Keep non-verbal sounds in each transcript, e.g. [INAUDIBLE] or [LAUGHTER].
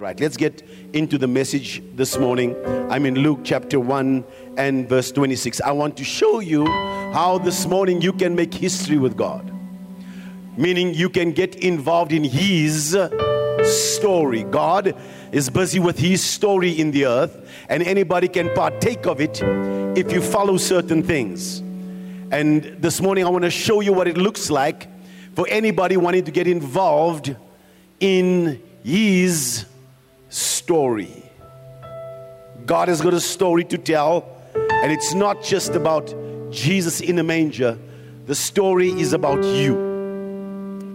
birthright. Let's get into the message this morning. I'm in Luke chapter 1 and verse 26. I want to show you how this morning you can make history with God, meaning you can get involved in His story. God is busy with His story in the earth, and anybody can partake of it if you follow certain things. And this morning, I want to show you what it looks like for anybody wanting to get involved in His story. God has got a story to tell, and it's not just about Jesus in a manger. The story is about you,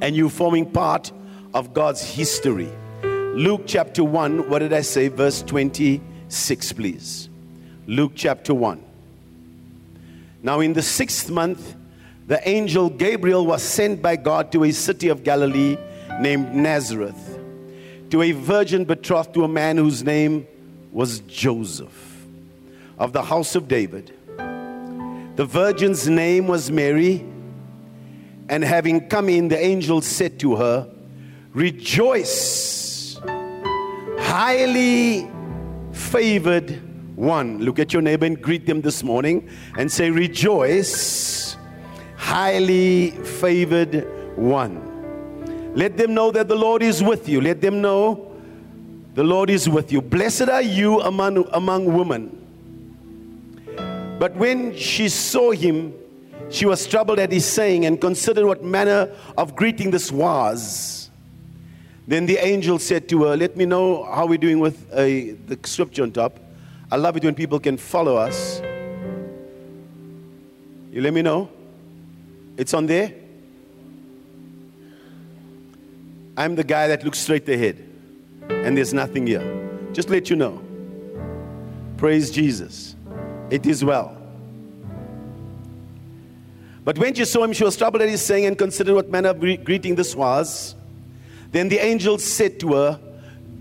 and you forming part of God's history. Luke chapter 1, what did I say? Verse 26, please. Luke chapter 1. Now, in the sixth month, the angel Gabriel was sent by God to a city of Galilee named Nazareth, to a virgin betrothed to a man whose name was Joseph, of the house of David. The virgin's name was Mary, and having come in, the angel said to her, Rejoice, highly favored one. Look at your neighbor and greet them this morning and say, Rejoice, highly favored one. Let them know that the Lord is with you. Let them know the Lord is with you. Blessed are you among, among women. But when she saw him, she was troubled at his saying and considered what manner of greeting this was. Then the angel said to her, Let me know how we're doing with uh, the scripture on top. I love it when people can follow us. You let me know. It's on there. I'm the guy that looks straight ahead, and there's nothing here. Just let you know. Praise Jesus. It is well. But when she saw him, she was troubled at his saying and considered what manner of greeting this was. Then the angel said to her,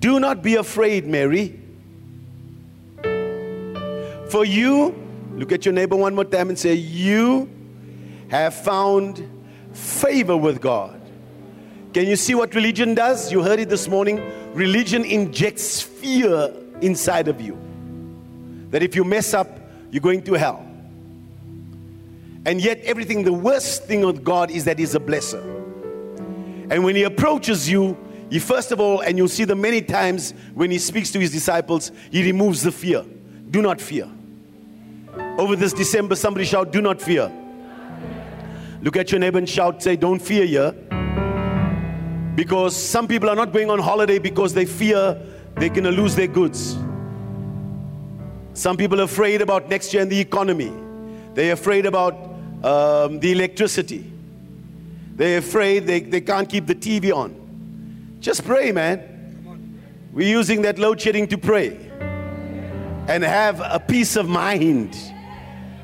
Do not be afraid, Mary. For you, look at your neighbor one more time and say, You have found favor with God. Can you see what religion does? You heard it this morning. Religion injects fear inside of you. That if you mess up, you're going to hell. And yet, everything, the worst thing of God is that He's a blesser. And when He approaches you, He first of all, and you'll see the many times when He speaks to His disciples, He removes the fear. Do not fear. Over this December, somebody shout, Do not fear. Look at your neighbor and shout, say, Don't fear here. Because some people are not going on holiday because they fear they're going to lose their goods. Some people are afraid about next year and the economy. They're afraid about um, the electricity. They're afraid they, they can't keep the TV on. Just pray, man. We're using that load shedding to pray and have a peace of mind.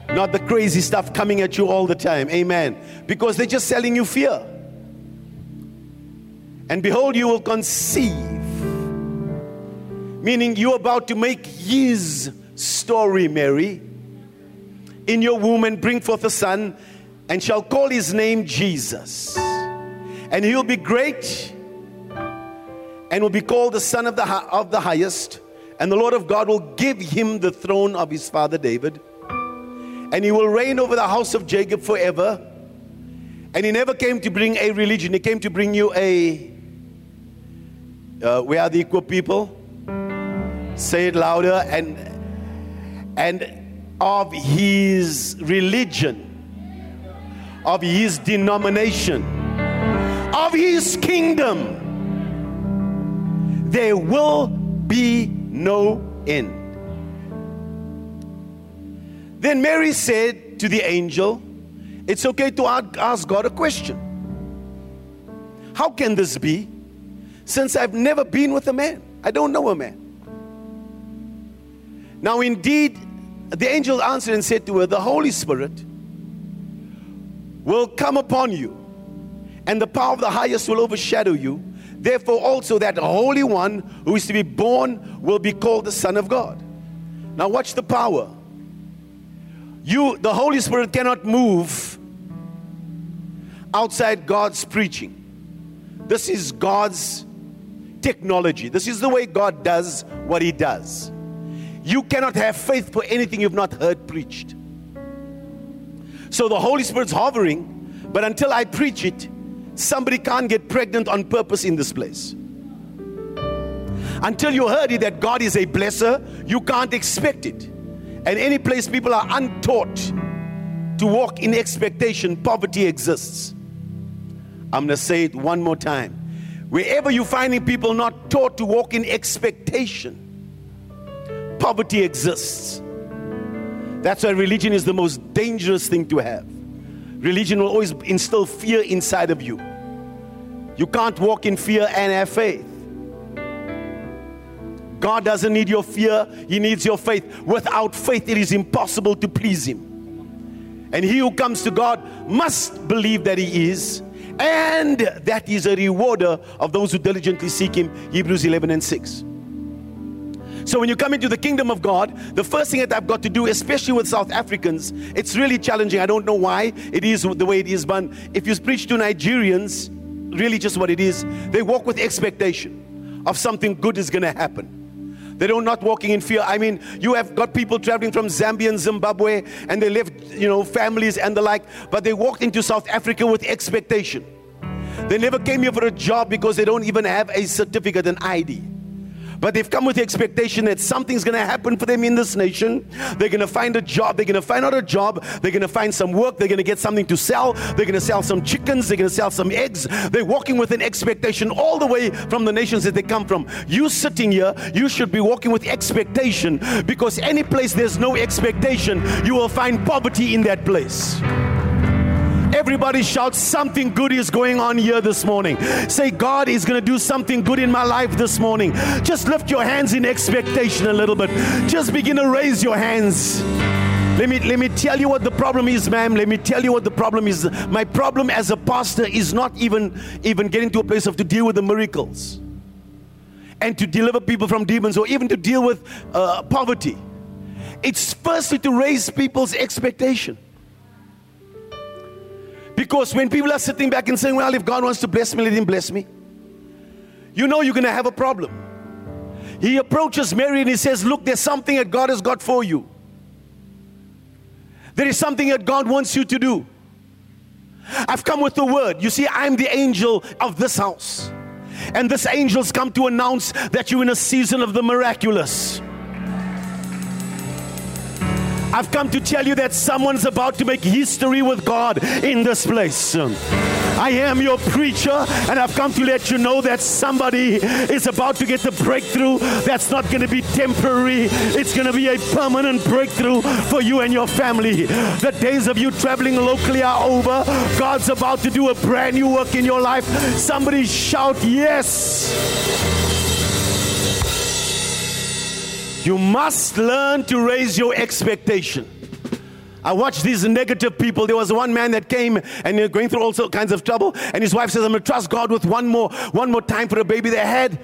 Not the crazy stuff coming at you all the time. Amen. Because they're just selling you fear. And behold, you will conceive. Meaning you're about to make his story, Mary, in your womb and bring forth a son, and shall call his name Jesus. And he'll be great and will be called the Son of the, of the Highest. And the Lord of God will give him the throne of his father David and he will reign over the house of Jacob forever. And he never came to bring a religion, he came to bring you a. Uh, where are the equal people? Say it louder. And, and of his religion, of his denomination, of his kingdom, there will be no end. Then Mary said to the angel, It's okay to ask God a question. How can this be? Since I've never been with a man, I don't know a man. Now, indeed, the angel answered and said to her, The Holy Spirit will come upon you, and the power of the highest will overshadow you. Therefore, also that Holy One who is to be born will be called the Son of God. Now, watch the power. You, the Holy Spirit cannot move outside God's preaching. This is God's technology. This is the way God does what He does. You cannot have faith for anything you've not heard preached. So the Holy Spirit's hovering, but until I preach it, somebody can't get pregnant on purpose in this place. Until you heard it that God is a blesser, you can't expect it. And any place people are untaught to walk in expectation, poverty exists. I'm going to say it one more time. Wherever you're finding people not taught to walk in expectation, poverty exists. That's why religion is the most dangerous thing to have. Religion will always instill fear inside of you. You can't walk in fear and have faith. God doesn't need your fear, He needs your faith. Without faith, it is impossible to please Him. And he who comes to God must believe that He is, and that is a rewarder of those who diligently seek Him. Hebrews 11 and 6. So when you come into the kingdom of God, the first thing that I've got to do, especially with South Africans, it's really challenging. I don't know why it is the way it is, but if you preach to Nigerians, really just what it is, they walk with expectation of something good is going to happen. They're not walking in fear. I mean, you have got people traveling from Zambia and Zimbabwe, and they left, you know, families and the like, but they walked into South Africa with expectation. They never came here for a job because they don't even have a certificate, an ID. But they've come with the expectation that something's going to happen for them in this nation. They're going to find a job. They're going to find out a job. They're going to find some work. They're going to get something to sell. They're going to sell some chickens. They're going to sell some eggs. They're walking with an expectation all the way from the nations that they come from. You sitting here, you should be walking with expectation because any place there's no expectation, you will find poverty in that place. Everybody shout, Something good is going on here this morning. Say, God is going to do something good in my life this morning. Just lift your hands in expectation a little bit. Just begin to raise your hands. Let me, let me tell you what the problem is, ma'am. Let me tell you what the problem is. My problem as a pastor is not even, even getting to a place of to deal with the miracles and to deliver people from demons or even to deal with uh, poverty. It's firstly to raise people's expectation. Because when people are sitting back and saying, Well, if God wants to bless me, let Him bless me, you know you're going to have a problem. He approaches Mary and he says, Look, there's something that God has got for you. There is something that God wants you to do. I've come with the word. You see, I'm the angel of this house. And this angel's come to announce that you're in a season of the miraculous. I've come to tell you that someone's about to make history with God in this place. I am your preacher, and I've come to let you know that somebody is about to get the breakthrough that's not going to be temporary, it's going to be a permanent breakthrough for you and your family. The days of you traveling locally are over. God's about to do a brand new work in your life. Somebody shout, Yes! You must learn to raise your expectation. I watched these negative people. There was one man that came and they're going through all kinds of trouble, and his wife says, I'm gonna trust God with one more, one more time for a baby. They had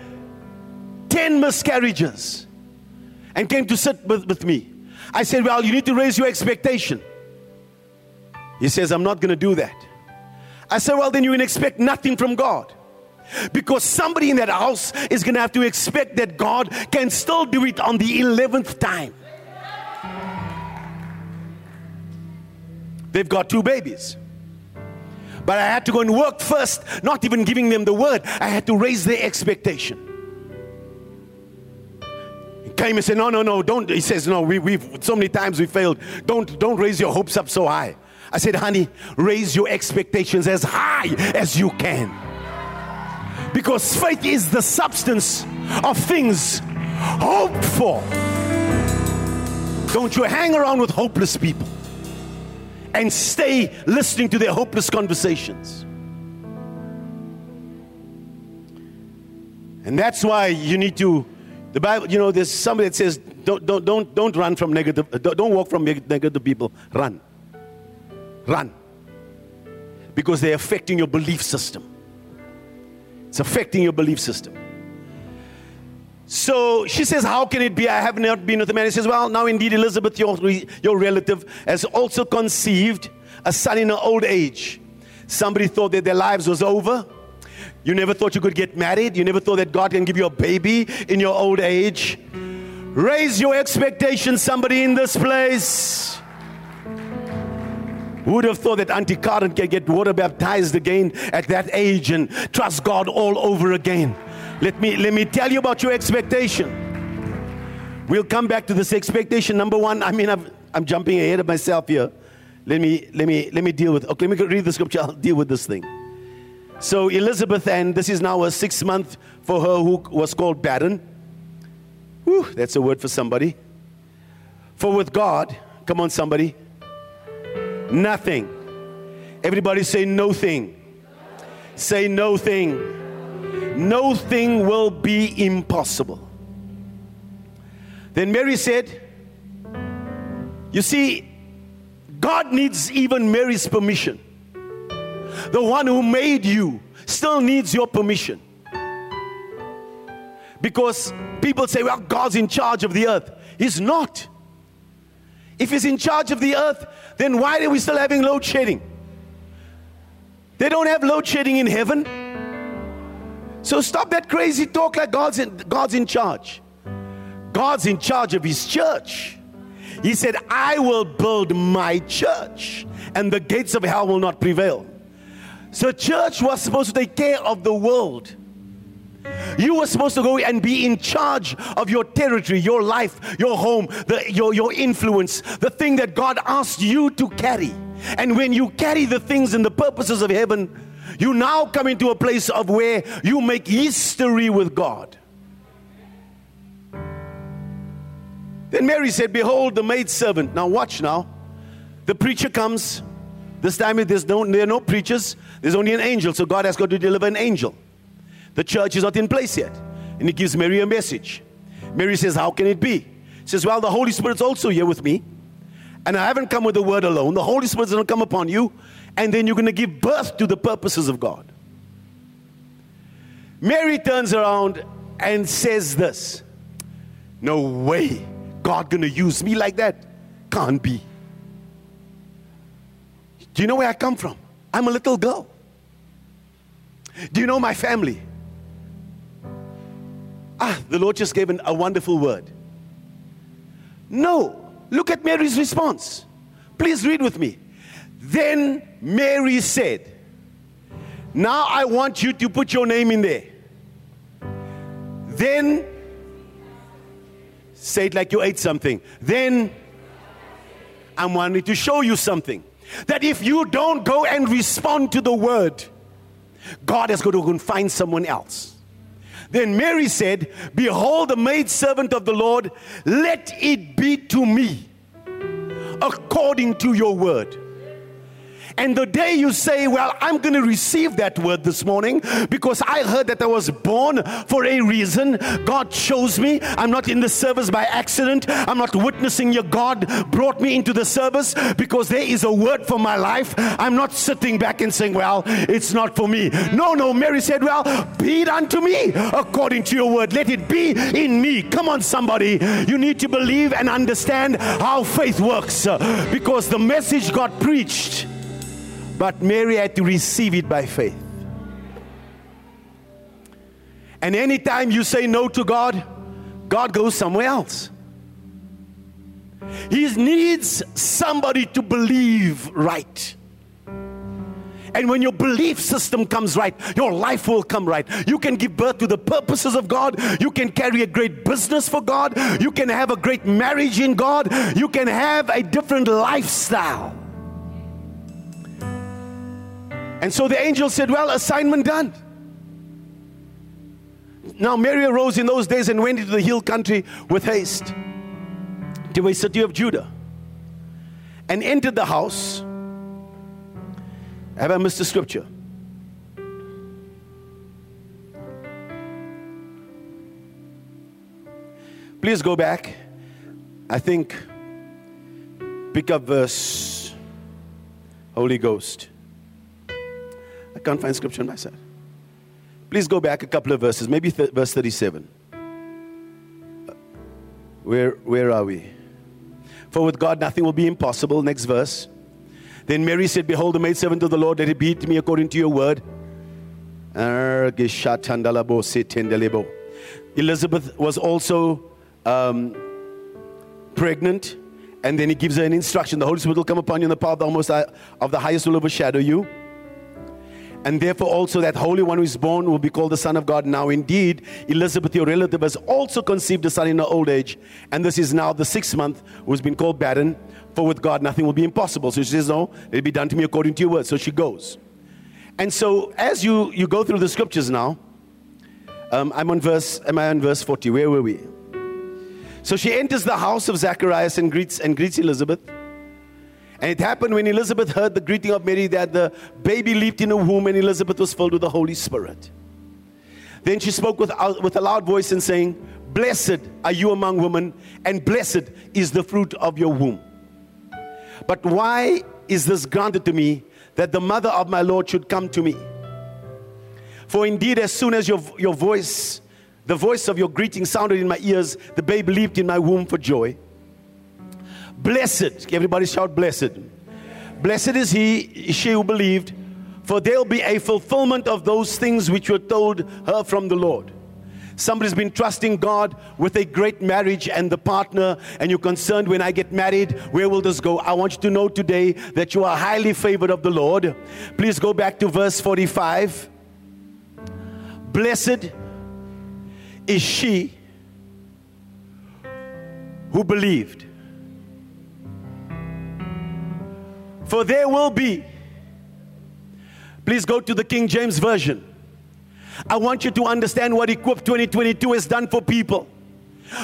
10 miscarriages and came to sit with, with me. I said, Well, you need to raise your expectation. He says, I'm not gonna do that. I said, Well, then you can expect nothing from God. Because somebody in that house is going to have to expect that God can still do it on the 11th time. They've got two babies. But I had to go and work first, not even giving them the word. I had to raise their expectation. He came and said, No, no, no, don't. He says, No, we, we've so many times we failed. Don't, don't raise your hopes up so high. I said, Honey, raise your expectations as high as you can. Because faith is the substance of things hoped for. Don't you hang around with hopeless people and stay listening to their hopeless conversations. And that's why you need to, the Bible, you know, there's somebody that says, don't, don't, don't, don't run from negative, uh, don't walk from negative people, run. Run. Because they're affecting your belief system. It's affecting your belief system. So she says, How can it be? I have not been with a man. He says, Well, now indeed, Elizabeth, your, your relative, has also conceived a son in her old age. Somebody thought that their lives was over. You never thought you could get married. You never thought that God can give you a baby in your old age. Raise your expectations, somebody in this place. Who would have thought that Auntie Karen can get water baptized again at that age and trust God all over again? Let me, let me tell you about your expectation. We'll come back to this expectation. Number one, I mean, i am jumping ahead of myself here. Let me, let me, let me deal with, okay, let me read the scripture. I'll deal with this thing. So Elizabeth, and this is now a six month for her who was called barren. Whew, that's a word for somebody. For with God, come on, somebody, nothing. Everybody say no thing. Say no thing. No thing will be impossible. Then Mary said, You see, God needs even Mary's permission. The one who made you still needs your permission. Because people say, well, God's in charge of the earth. He's not. If He's in charge of the earth, then why are we still having load shedding? They don't have load shedding in heaven. So stop that crazy talk like God's in, God's in charge. God's in charge of His church. He said, I will build my church, and the gates of hell will not prevail. So, church was supposed to take care of the world. You were supposed to go and be in charge of your territory, your life, your home, the, your, your influence, the thing that God asked you to carry. And when you carry the things and the purposes of heaven, you now come into a place of where you make history with God. Then Mary said, Behold, the maid servant. Now, watch now. The preacher comes. This time there's no, there are no preachers, there's only an angel. So God has got to deliver an angel. The church is not in place yet. And he gives Mary a message. Mary says, How can it be? He says, Well, the Holy Spirit's also here with me. And I haven't come with the word alone. The Holy Spirit's going to come upon you. And then you're going to give birth to the purposes of God. Mary turns around and says this No way God going to use me like that? Can't be. Do you know where I come from? I'm a little girl. Do you know my family? Ah, the Lord just gave an, a wonderful word. No. Look at Mary's response. Please read with me. Then Mary said, Now I want you to put your name in there. Then, say it like you ate something. Then, I'm wanting to show you something. That if you don't go and respond to the word, God is going to find someone else. Then Mary said, Behold, the maid servant of the Lord, let it be to me according to your word. And the day you say, Well, I'm going to receive that word this morning because I heard that I was born for a reason. God chose me. I'm not in the service by accident. I'm not witnessing your God brought me into the service because there is a word for my life. I'm not sitting back and saying, Well, it's not for me. No, no. Mary said, Well, be it unto me according to your word. Let it be in me. Come on, somebody. You need to believe and understand how faith works uh, because the message God preached but Mary had to receive it by faith. And anytime you say no to God, God goes somewhere else. He needs somebody to believe right. And when your belief system comes right, your life will come right. You can give birth to the purposes of God. You can carry a great business for God. You can have a great marriage in God. You can have a different lifestyle. And so the angel said, Well, assignment done. Now Mary arose in those days and went into the hill country with haste to a city of Judah and entered the house. Have I missed the scripture? Please go back. I think pick up verse Holy Ghost. Can't find scripture on my side. Please go back a couple of verses, maybe th- verse 37. Where, where are we? For with God nothing will be impossible. Next verse. Then Mary said, Behold, the maidservant of the Lord, let it be to me according to your word. Elizabeth was also um, pregnant, and then he gives her an instruction the Holy Spirit will come upon you, and the power of the, Most of the highest will overshadow you. And therefore, also that Holy One who is born will be called the Son of God. Now, indeed, Elizabeth, your relative, has also conceived a son in her old age, and this is now the sixth month, who has been called barren. For with God, nothing will be impossible. So she says, No, it'll be done to me according to your word. So she goes. And so, as you, you go through the scriptures now, um, I'm on verse, am I on verse 40? Where were we? So she enters the house of Zacharias and greets, and greets Elizabeth. And it happened when Elizabeth heard the greeting of Mary that the baby leaped in her womb and Elizabeth was filled with the Holy Spirit. Then she spoke with, with a loud voice and saying, Blessed are you among women, and blessed is the fruit of your womb. But why is this granted to me that the mother of my Lord should come to me? For indeed, as soon as your, your voice, the voice of your greeting sounded in my ears, the babe leaped in my womb for joy. Blessed, everybody shout, blessed. Blessed is he, she who believed, for there'll be a fulfillment of those things which were told her from the Lord. Somebody's been trusting God with a great marriage and the partner, and you're concerned when I get married, where will this go? I want you to know today that you are highly favored of the Lord. Please go back to verse 45. Blessed is she who believed. For there will be, please go to the King James Version. I want you to understand what Equip 2022 has done for people.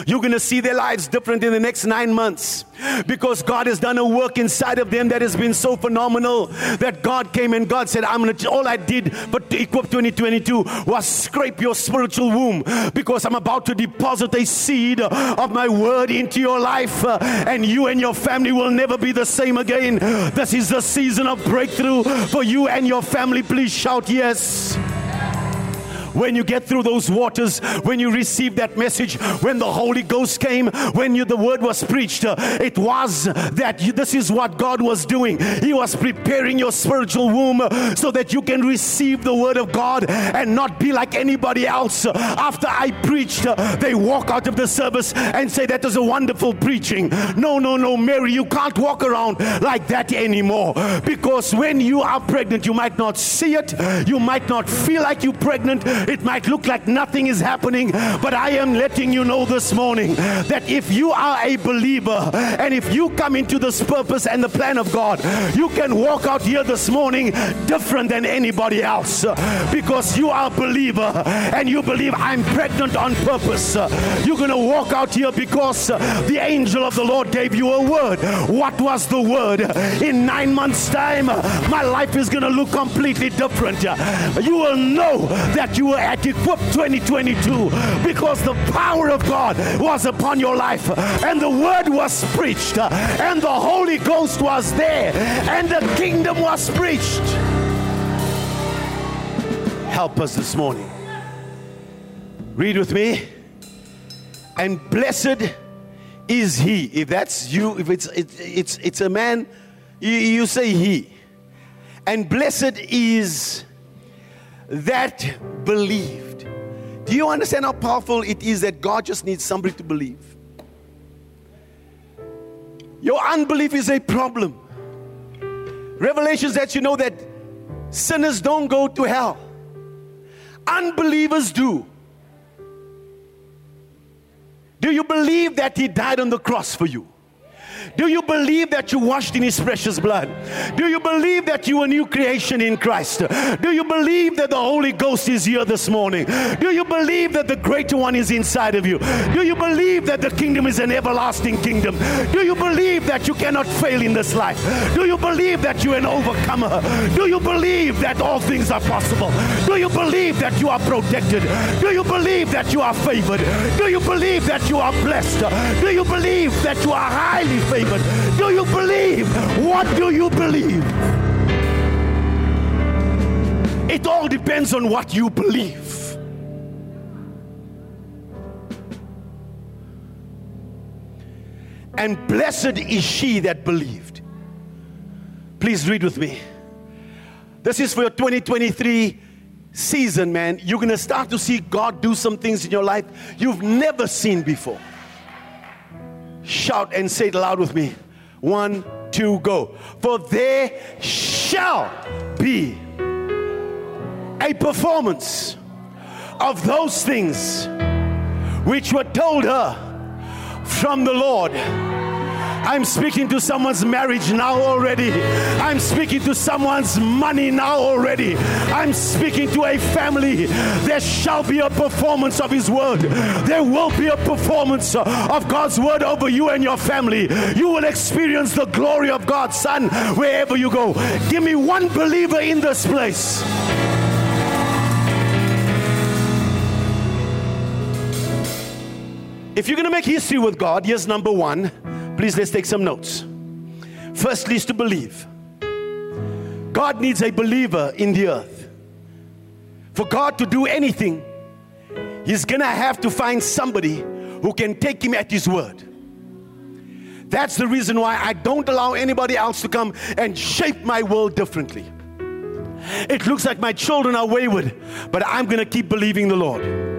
You're going to see their lives different in the next nine months because God has done a work inside of them that has been so phenomenal that God came and God said, I'm going to, all I did but equip 2022 was scrape your spiritual womb because I'm about to deposit a seed of my word into your life uh, and you and your family will never be the same again. This is the season of breakthrough for you and your family. Please shout yes when you get through those waters, when you receive that message, when the Holy Ghost came, when you, the word was preached, uh, it was that you, this is what God was doing. He was preparing your spiritual womb so that you can receive the word of God and not be like anybody else. After I preached, uh, they walk out of the service and say, That was a wonderful preaching. No, no, no, Mary, you can't walk around like that anymore because when you are pregnant, you might not see it, you might not feel like you're pregnant it might look like nothing is happening, but I am letting you know this morning that if you are a believer and if you come into this purpose and the plan of God, you can walk out here this morning different than anybody else because you are a believer and you believe I'm pregnant on purpose. You're going to walk out here because the angel of the Lord gave you a word. What was the word? In nine months' time, my life is going to look completely different. You will know that you were at Equip 2022 because the power of God was upon your life and the word was preached and the Holy Ghost was there and the kingdom was preached. Help us this morning. Read with me. And blessed is he. If that's you, if it's it's it's, it's a man, you, you say he. And blessed is that believed. Do you understand how powerful it is that God just needs somebody to believe? Your unbelief is a problem. Revelations lets you know that sinners don't go to hell, unbelievers do. Do you believe that He died on the cross for you? Do you believe that you washed in His precious blood? Do you believe that you are a new creation in Christ? Do you believe that the Holy Ghost is here this morning? Do you believe that the greater one is inside of you? Do you believe that the kingdom is an everlasting kingdom? Do you believe that you cannot fail in this life? Do you believe that you're an overcomer? Do you believe that all things are possible? Do you believe that you are protected? Do you believe that you are favored? Do you believe that you are blessed? Do you believe that you are highly Do you believe? What do you believe? It all depends on what you believe. And blessed is she that believed. Please read with me. This is for your 2023 season, man, you're going to start to see God do some things in your life you've never seen before. Shout and say it loud with me. One, two, go. For there shall be a performance of those things which were told her from the Lord. I'm speaking to someone's marriage now already. I'm speaking to someone's money now already. I'm speaking to a family. There shall be a performance of His word. There will be a performance of God's word over you and your family. You will experience the glory of God, son, wherever you go. Give me one believer in this place. If you're going to make history with God, here's number one. Please let's take some notes. Firstly, is to believe. God needs a believer in the earth. For God to do anything, He's to have to find somebody who can take Him at His word. That's the reason why I don't allow anybody else to come and shape my world differently. It looks like my children are wayward, but I'm to keep believing the Lord.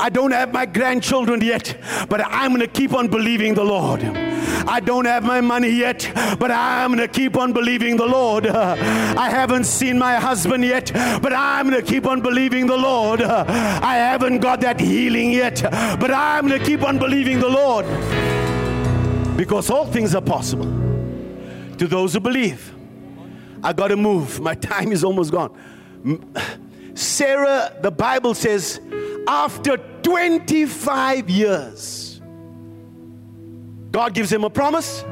I don't have my grandchildren yet, but I'm going to keep on believing the Lord. I don't have my money yet, but I'm going to keep on believing the Lord. I haven't seen my husband yet, but I'm going to keep on believing the Lord. I haven't got that healing yet, but I'm going to keep on believing the Lord. Because all things are possible to those who believe. I got to move. My time is almost gone. Sarah, the Bible says, after 25 years, God gives him a promise.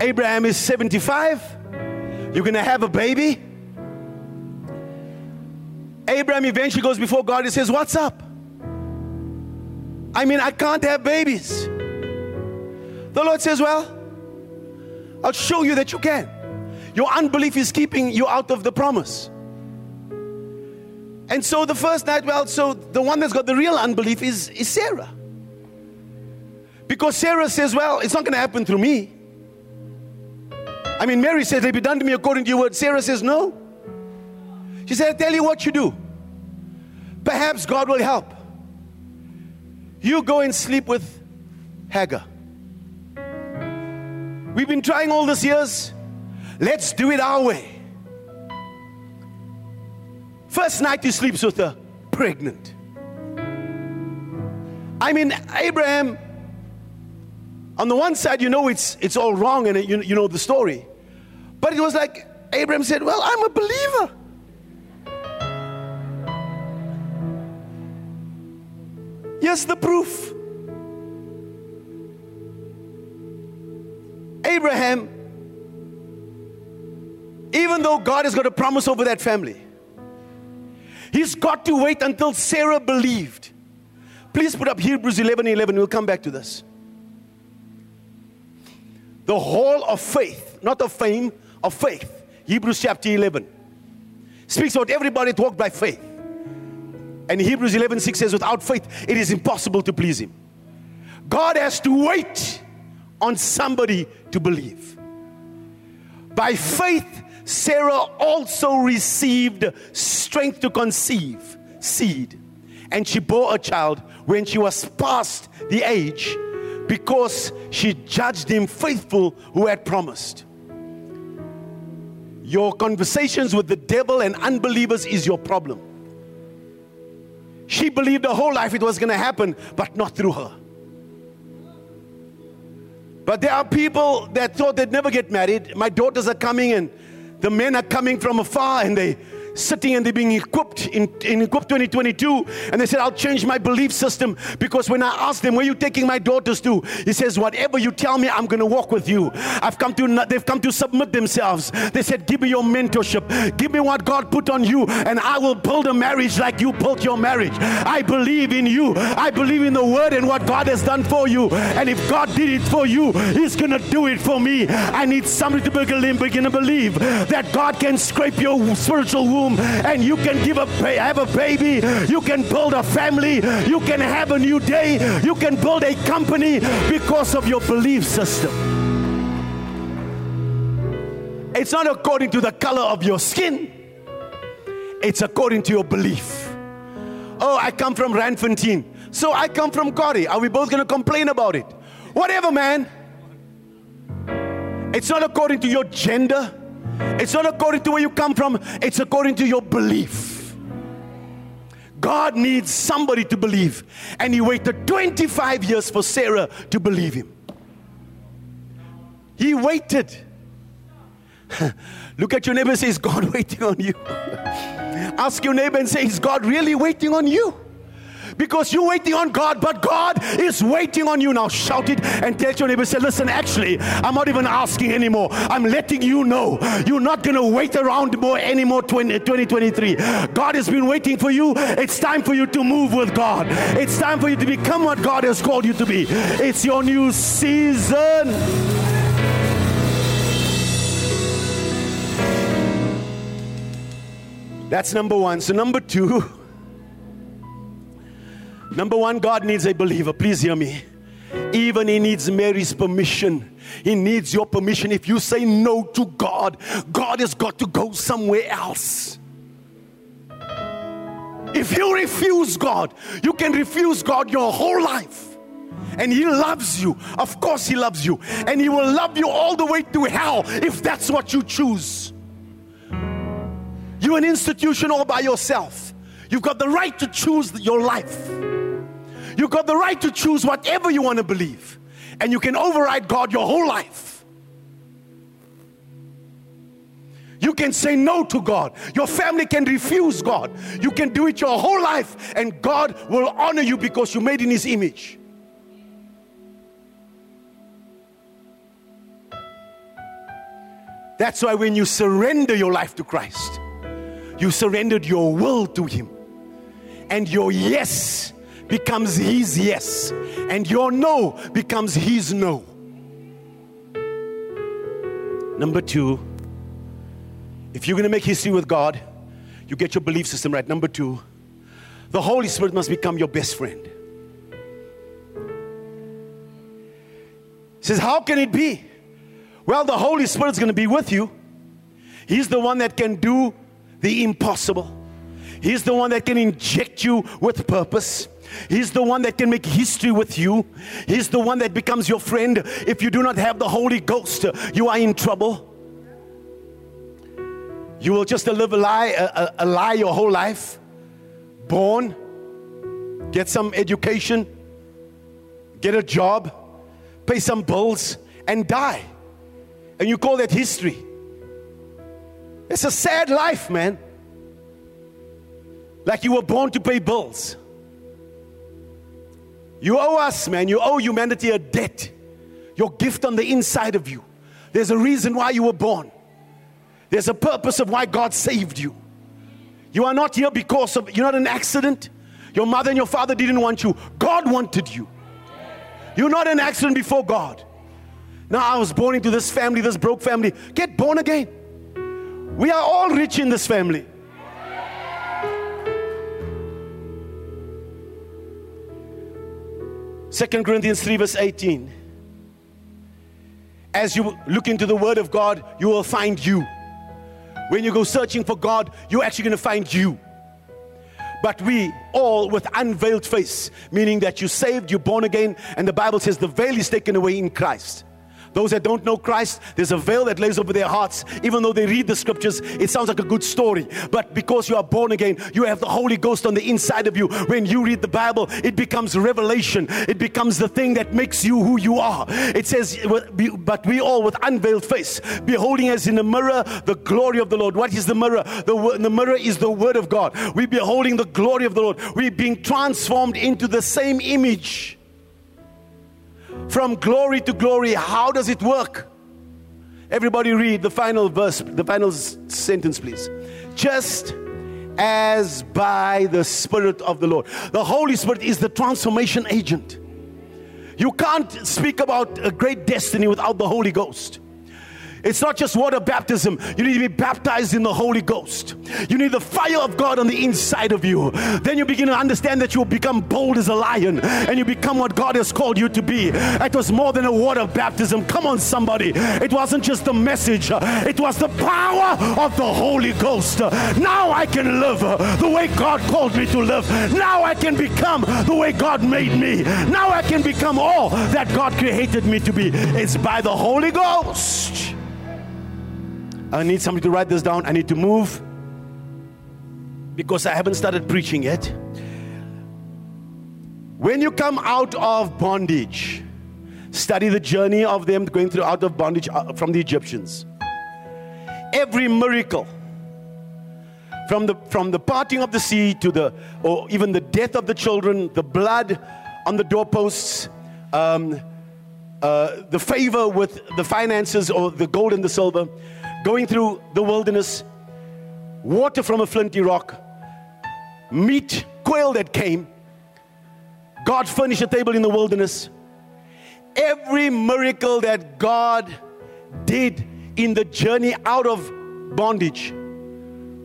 Abraham is 75. You're going to have a baby. Abraham eventually goes before God and says, What's up? I mean, I can't have babies. The Lord says, Well, I'll show you that you can. Your unbelief is keeping you out of the promise. And so the first night, well, so the one that's got the real unbelief is, is Sarah. Because Sarah says, well, it's not going to happen through me. I mean, Mary says, "They be done to me according to your word. Sarah says, no. She said, I tell you what you do. Perhaps God will help. You go and sleep with Hagar. We've been trying all these years. Let's do it our way. First night he sleeps with her, pregnant. I mean, Abraham, on the one side, you know it's, it's all wrong and you, you know the story. But it was like Abraham said, Well, I'm a believer. Here's the proof. Abraham, even though God has got a promise over that family, He's got to wait until Sarah believed. Please put up Hebrews 11 11. We'll come back to this. The hall of faith, not of fame, of faith. Hebrews chapter 11 speaks about everybody that walked by faith. And Hebrews 11 6 says, Without faith, it is impossible to please Him. God has to wait on somebody to believe. By faith, Sarah also received strength to conceive seed, and she bore a child when she was past the age because she judged him faithful who had promised. Your conversations with the devil and unbelievers is your problem. She believed her whole life it was going to happen, but not through her. But there are people that thought they'd never get married. My daughters are coming and the men are coming from afar and they sitting and they're being equipped in, in Equip 2022. And they said, I'll change my belief system because when I asked them, Where you taking my daughters to? He says, Whatever you tell me, I'm going to walk with you. I've come to, they've come to submit themselves. They said, Give me your mentorship. Give me what God put on you, and I will build a marriage like you built your marriage. I believe in you. I believe in the word and what God has done for you. And if God did it for you, He's going to do it for me. I need somebody to begin, to believe that God can scrape your spiritual womb and you can give a have a baby, you can build a family, you can have a new day, you can build a company because of your belief system. It's not according to the color of your skin. It's according to your belief. Oh, I come from Randfontein. So I come from Kari. Are we both going to complain about it? Whatever, man. It's not according to your gender. It's not according to where you come from. It's according to your belief. God needs somebody to believe. And he waited 25 years for Sarah to believe him. He waited. [LAUGHS] Look at your neighbor and say, Is God [LAUGHS] waiting on you? [LAUGHS] Ask your neighbor and say, Is God really waiting on you? Because you're waiting on God, but God is waiting on you. Now shout it and tell your neighbor, say, listen, actually, I'm not even asking anymore. I'm letting you know you're not going to wait around more anymore 20, 2023. God has been waiting for you. It's time for you to move with God. It's time for you to become what God has called you to be. It's your new season. That's number one. So, number two, [LAUGHS] number one, God needs a believer. Please hear me. Even He needs Mary's permission. He needs your permission. If you say no to God, God has got to go somewhere else. If you refuse God, you can refuse God your whole life. And He loves you. Of course, He loves you. And He will love you all the way to hell if that's what you choose. You're an institution all by yourself. You've got the right to choose your life. You've got the right to choose whatever you want to believe. And you can override God your whole life. You can say no to God. Your family can refuse God. You can do it your whole life, and God will honor you because you're made in His image. That's why when you surrender your life to Christ, you surrendered your will to Him. And your yes becomes His yes. And your no becomes His no. Number two, if you're going to make history with God, you get your belief system right. Number two, the Holy Spirit must become your best friend. He says, How can it be? Well, the Holy Spirit's going to be with you. He's the one that can do the impossible. He's the one that can inject you with purpose. He's the one that can make history with you. He's the one that becomes your friend. If you do not have the Holy Ghost, you are in trouble. You will just live a lie, a, a lie your whole life. Born, get some education, get a job, pay some bills, and die. And you call that history. It's a sad life, man. Like you were born to pay bills. You owe us, man. You owe humanity a debt. Your gift on the inside of you. There's a reason why you were born. There's a purpose of why God saved you. You are not here because of, you're not an accident. Your mother and your father didn't want you. God wanted you. You're not an accident before God. Now, I was born into this family, this broke family. Get born again. We are all rich in this family. Second Corinthians 3, verse 18. As you look into the Word of God, you will find you. When you go searching for God, you're actually going to find you. But we all with unveiled face, meaning that you're saved, you're born again, and the Bible says the veil is taken away in Christ. Those that don't know Christ, there's a veil that lays over their hearts. Even though they read the scriptures, it sounds like a good story. But because you are born again, you have the Holy Ghost on the inside of you. When you read the Bible, it becomes revelation. It becomes the thing that makes you who you are. It says, But we all with unveiled face, beholding as in a mirror the glory of the Lord. What is the mirror? The, the mirror is the Word of God. We're beholding the glory of the Lord. We're being transformed into the same image from glory to glory. How does it work? Everybody read the final verse, the final sentence, please. Just as by the Spirit of the Lord. The Holy Spirit is the transformation agent. You can't speak about a great destiny without the Holy Ghost. It's not just water baptism. You need to be baptized in the Holy Ghost. You need the fire of God on the inside of you. Then you begin to understand that you will become bold as a lion and you become what God has called you to be. It was more than a water baptism. Come on, somebody. It wasn't just the message, it was the power of the Holy Ghost. Now I can live the way God called me to live. Now I can become the way God made me. Now I can become all that God created me to be. It's by the Holy Ghost. I need somebody to write this down. I need to move because I haven't started preaching yet. When you come out of bondage, study the journey of them going through out of bondage uh, from the Egyptians. Every miracle, from the from the parting of the sea to the or even the death of the children, the blood on the doorposts, um, uh, the favor with the finances or the gold and the silver going through the wilderness, water from a flinty rock, meat, quail that came. God furnished a table in the wilderness. Every miracle that God did in the journey out of bondage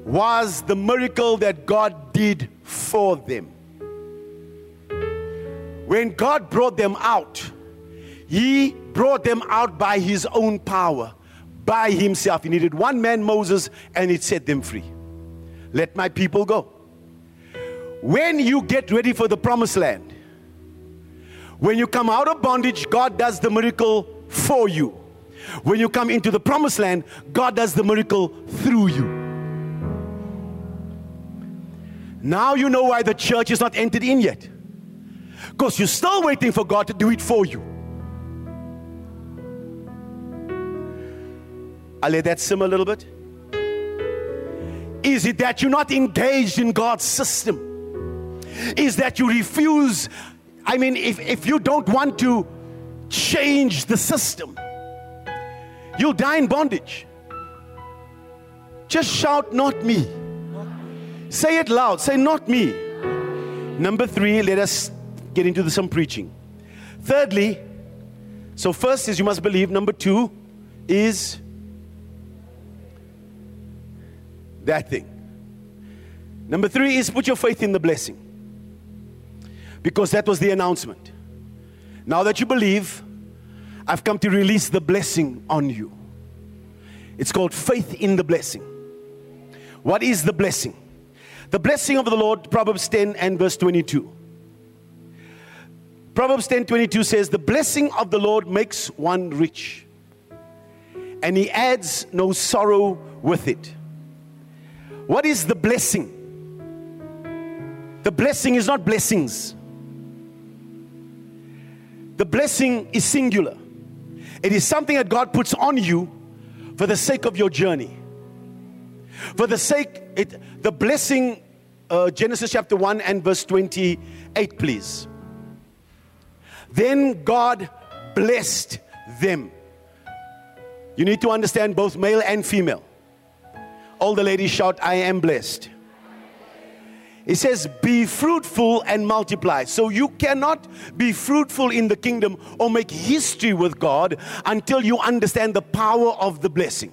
was the miracle that God did for them. When God brought them out, He brought them out by His own power by himself. He needed one man, Moses, and it set them free. Let my people go. When you get ready for the promised land, when you come out of bondage, God does the miracle for you. When you come into the promised land, God does the miracle through you. Now you know why the church is not entered in yet. Because you're still waiting for God to do it for you. I let that simmer a little bit. Is it that you're not engaged in God's system? Is that you refuse? I mean, if, if you don't want to change the system, you'll die in bondage. Just shout, Not me. Say it loud. Say, Not me. Number three, let us get into the, some preaching. Thirdly, so first is you must believe. Number two is that thing. Number three is put your faith in the blessing. Because that was the announcement. Now that you believe, I've come to release the blessing on you. It's called faith in the blessing. What is the blessing? The blessing of the Lord, Proverbs 10 and verse 22. Proverbs 10 22 says, The blessing of the Lord makes one rich, and he adds no sorrow with it. What is the blessing? The blessing is not blessings. The blessing is singular. It is something that God puts on you for the sake of your journey. For the sake, it, the blessing, uh, Genesis chapter 1 and verse 28, please. Then God blessed them. You need to understand both male and female. All the ladies shout, I am blessed. It says, Be fruitful and multiply. So you cannot be fruitful in the kingdom or make history with God until you understand the power of the blessing.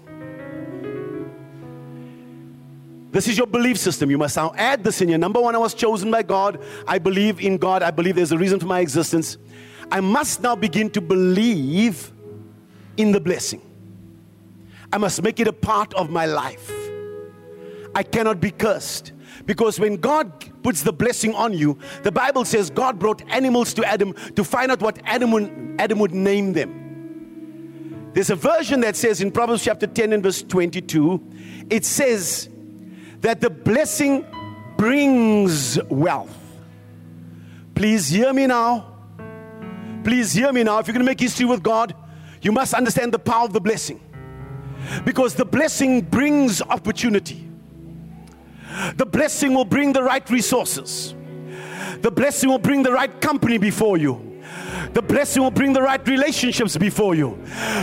This is your belief system. You must now add this in here. Number one, I was chosen by God. I believe in God. I believe there's a reason for my existence. I must now begin to believe in the blessing. I must make it a part of my life. I cannot be cursed. Because when God puts the blessing on you, the Bible says God brought animals to Adam to find out what Adam would, Adam would name them. There's a version that says in Proverbs chapter 10 and verse 22, it says that the blessing brings wealth. Please hear me now. Please hear me now. If you're going to make history with God, you must understand the power of the blessing. Because the blessing brings opportunity. The blessing will bring the right resources. The blessing will bring the right company before you. The blessing will bring the right relationships before you.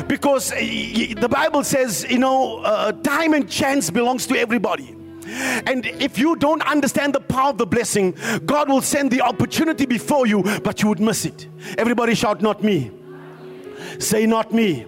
Because the Bible says, you know, uh, time and chance belongs to everybody. And if you don't understand the power of the blessing, God will send the opportunity before you, but you would miss it. Everybody shout, Not me. Say, Not me.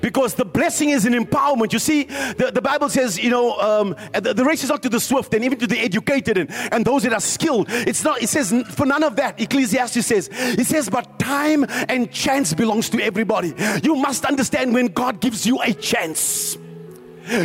Because the blessing is an empowerment. You see, the, the Bible says, you know, um, the, the, race is not to the swift and even to the educated and, and those that are skilled. It's not, it says, for none of that, Ecclesiastes says, it says, but time and chance belongs to everybody. You must understand when God gives you a chance.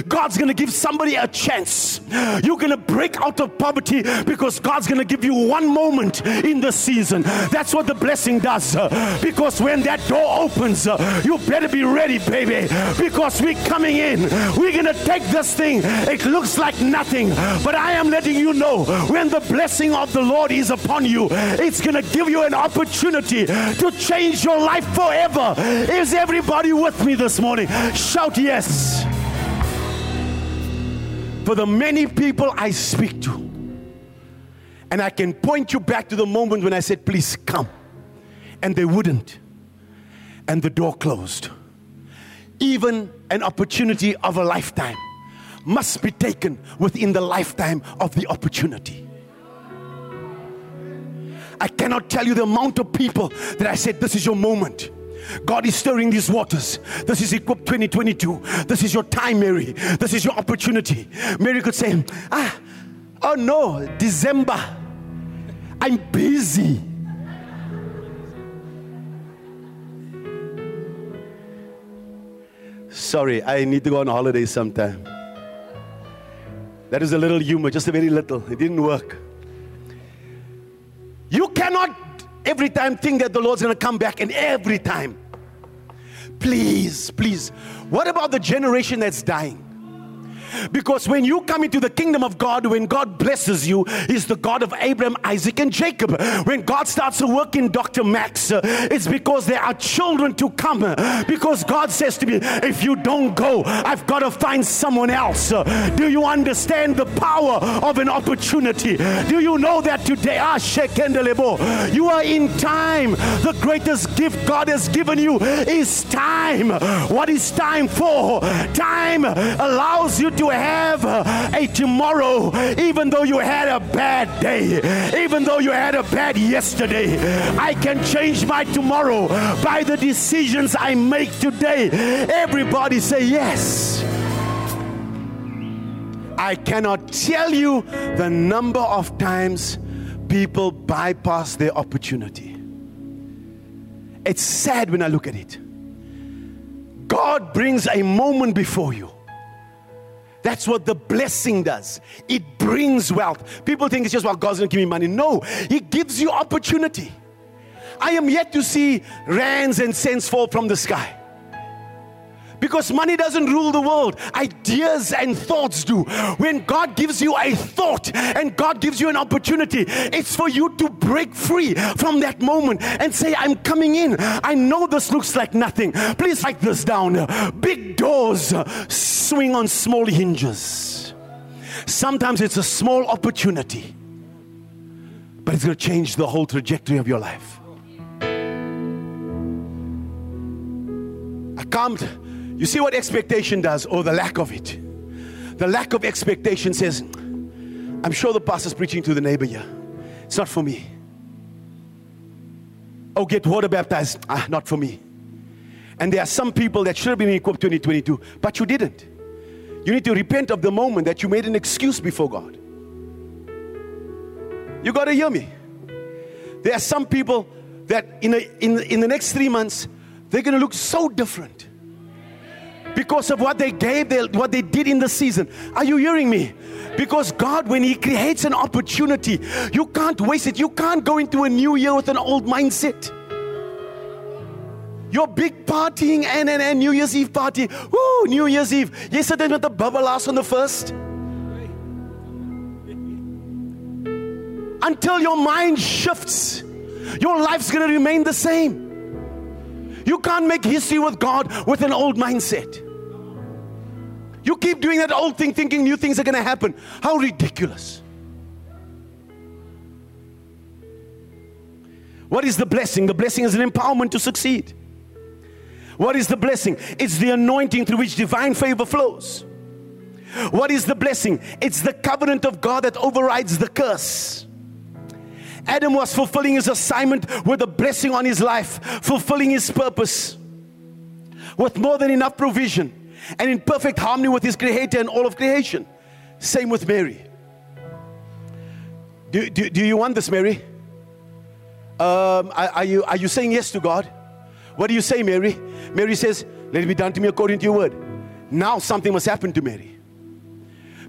God's to give somebody a chance. You're to break out of poverty because God's to give you one moment in the season. That's what the blessing does. Because when that door opens, you better be ready, baby. Because we're coming in. We're to take this thing. It looks like nothing, but I am letting you know when the blessing of the Lord is upon you, it's to give you an opportunity to change your life forever. Is everybody with me this morning? Shout yes for the many people I speak to. And I can point you back to the moment when I said, Please come. And they wouldn't. And the door closed. Even an opportunity of a lifetime must be taken within the lifetime of the opportunity. I cannot tell you the amount of people that I said, This is your moment. God is stirring these waters. This is Equip 2022. This is your time, Mary. This is your opportunity. Mary could say, Ah, oh no, December. I'm busy. Sorry, I need to go on holiday sometime. That is a little humor, just a very little. It didn't work. You cannot every time think that the Lord's going to come back, and every time. Please, please. What about the generation that's dying? Because when you come into the kingdom of God, when God blesses you, He's the God of Abraham, Isaac, and Jacob. When God starts to work in Dr. Max, uh, it's because there are children to come. Because God says to me, if you don't go, I've got to find someone else. Uh, do you understand the power of an opportunity? Do you know that today, ah, you are in time. The greatest gift God has given you is time. What is time for? Time allows you to have a tomorrow, even though you had a bad day, even though you had a bad yesterday. I can change my tomorrow by the decisions I make today. Everybody say yes. I cannot tell you the number of times people bypass their opportunity. It's sad when I look at it. God brings a moment before you that's what the blessing does. It brings wealth. People think it's just, well, God's gonna give me money. No, He gives you opportunity. I am yet to see rands and cents fall from the sky. Because money doesn't rule the world, ideas and thoughts do. When God gives you a thought and God gives you an opportunity, it's for you to break free from that moment and say, I'm coming in. I know this looks like nothing. Please write this down. Big doors swing on small hinges. Sometimes it's a small opportunity, but it's going to change the whole trajectory of your life. I can't you see what expectation does, or the lack of it? The lack of expectation says, I'm sure the pastor's preaching to the neighbor here. It's not for me. Oh, get water baptized. Ah, not for me. And there are some people that should have been equipped 2022, but you didn't. You need to repent of the moment that you made an excuse before God. You got to hear me. There are some people that in, a, in, in the next three months, they're going to look so different because of what they gave, they, what they did in the season. Are you hearing me? Because God, when He creates an opportunity, you can't waste it. You can't go into a new year with an old mindset. Your big partying and, and, and New Year's Eve party. Woo, New Year's Eve. Yesterday with the bubble last on the first. Until your mind shifts, your life's going to remain the same. You can't make history with God with an old mindset. You keep doing that old thing thinking new things are going to happen. How ridiculous. What is the blessing? The blessing is an empowerment to succeed. What is the blessing? It's the anointing through which divine favor flows. What is the blessing? It's the covenant of God that overrides the curse. Adam was fulfilling his assignment with a blessing on his life, fulfilling his purpose. with more than enough provision and in perfect harmony with his creator and all of creation. Same with Mary. Do, do, do you want this, Mary? Um, are, you, are you saying yes to God? What do you say, Mary? Mary says, Let it be done to me according to your word. Now something must happen to Mary.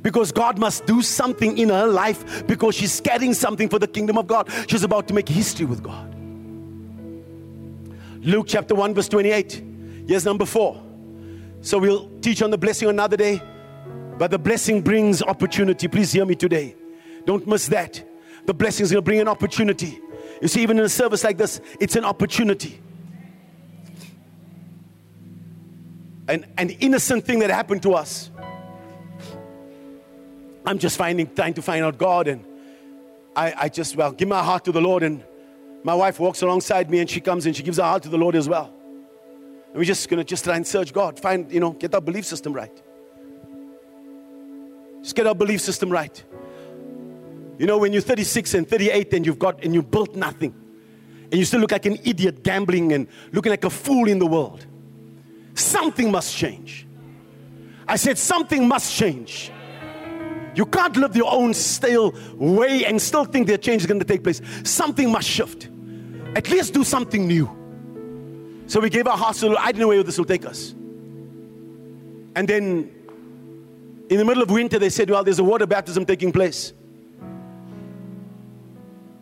Because God must do something in her life because she's carrying something for the kingdom of God. She's about to make history with God. Luke chapter 1, verse 28. Here's number four. So we'll teach on the blessing another day, but the blessing brings opportunity. Please hear me today. Don't miss that. The blessing is going to bring an opportunity. You see, even in a service like this, it's an opportunity. An, an innocent thing that happened to us. I'm just finding, trying to find out God, and I, I just, well, give my heart to the Lord, and my wife walks alongside me and she comes and she gives her heart to the Lord as well. We're just going to just try and search God, find, you know, get our belief system right. Just get our belief system right. You know, when you're 36 and 38 and you've got, and you built nothing, and you still look like an idiot gambling and looking like a fool in the world, something must change. I said, something must change. You can't live your own stale way and still think that change is going to take place. Something must shift. At least do something new. So we gave our hearts to I didn't know where this will take us. And then in the middle of winter, they said, Well, there's a water baptism taking place.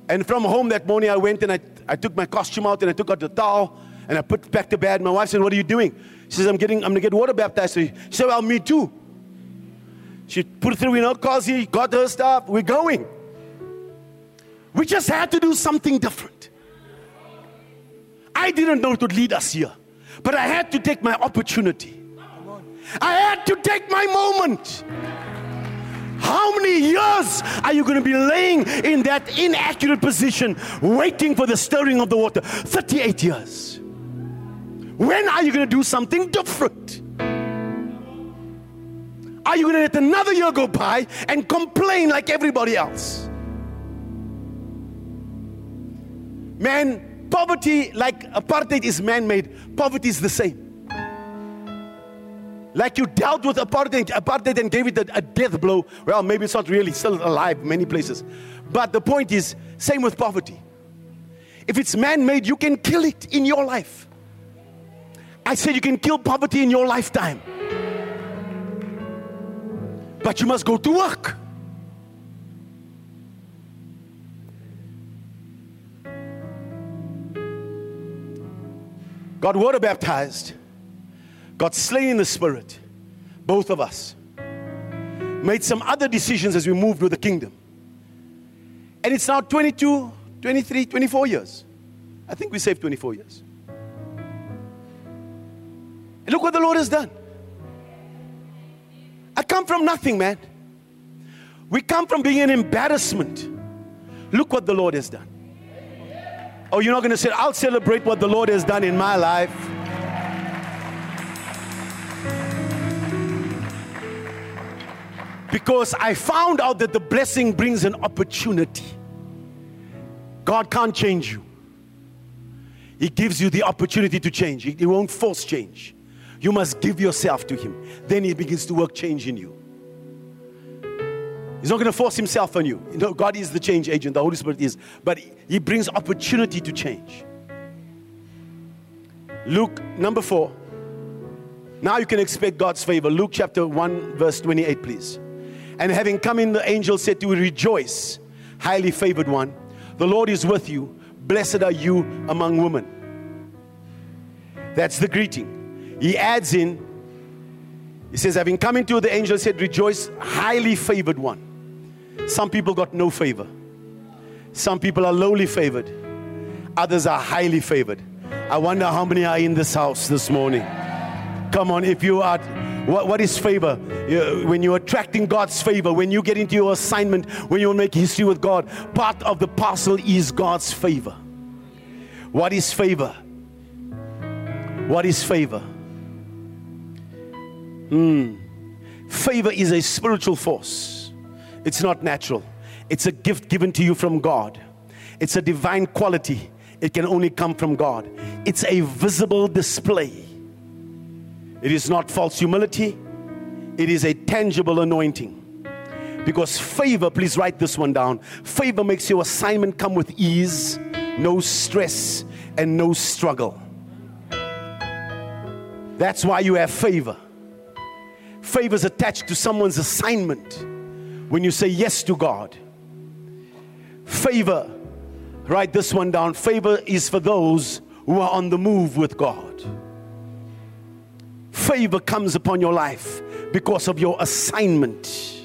And from home that morning, I went and I, I took my costume out and I took out the towel and I put back to bed. My wife said, What are you doing? She says, I'm getting, I'm gonna get water baptized. She said, Well, me too. She put through in her car, got her stuff. We're going. We just had to do something different. I didn't know it would lead us here, but I had to take my opportunity. I had to take my moment. How many years are you going to be laying in that inaccurate position, waiting for the stirring of the water? 38 years. When are you going to do something different? Are you going to let another year go by and complain like everybody else? Man, Poverty, like apartheid, is man made. Poverty is the same. Like you dealt with apartheid, apartheid and gave it a, a death blow. Well, maybe it's not really still alive many places. But the point is, same with poverty. If it's man made, you can kill it in your life. I said you can kill poverty in your lifetime. But you must go to work. Got water baptized, got slain in the spirit, both of us. Made some other decisions as we moved with the kingdom. And it's now 22, 23, 24 years. I think we saved 24 years. And look what the Lord has done. I come from nothing, man. We come from being an embarrassment. Look what the Lord has done. Oh, you're not going to say, I'll celebrate what the Lord has done in my life. Because I found out that the blessing brings an opportunity. God can't change you, He gives you the opportunity to change. He won't force change. You must give yourself to Him. Then He begins to work change in you. He's not going to force himself on you. know, God is the change agent, the Holy Spirit is, but He brings opportunity to change. Luke number four. Now you can expect God's favor. Luke chapter 1, verse 28, please. And having come in, the angel said to you, Rejoice, highly favored one. The Lord is with you. Blessed are you among women. That's the greeting. He adds in, he says, having come into the angel said, Rejoice, highly favored one. Some people got no favor. Some people are lowly favored. Others are highly favored. I wonder how many are in this house this morning. Come on, if you are, what, what is favor? When you're attracting God's favor, when you get into your assignment, when you make history with God, part of the parcel is God's favor. What is favor? What is favor? Hmm. Favor is a spiritual force it's not natural. It's a gift given to you from God. It's a divine quality. It can only come from God. It's a visible display. It is not false humility, it is a tangible anointing. Because favor, please write this one down. Favor makes your assignment come with ease, no stress, and no struggle. That's why you have favor. Favor is attached to someone's assignment when you say yes to God. Favor, write this one down. Favor is for those who are on the move with God. Favor comes upon your life because of your assignment.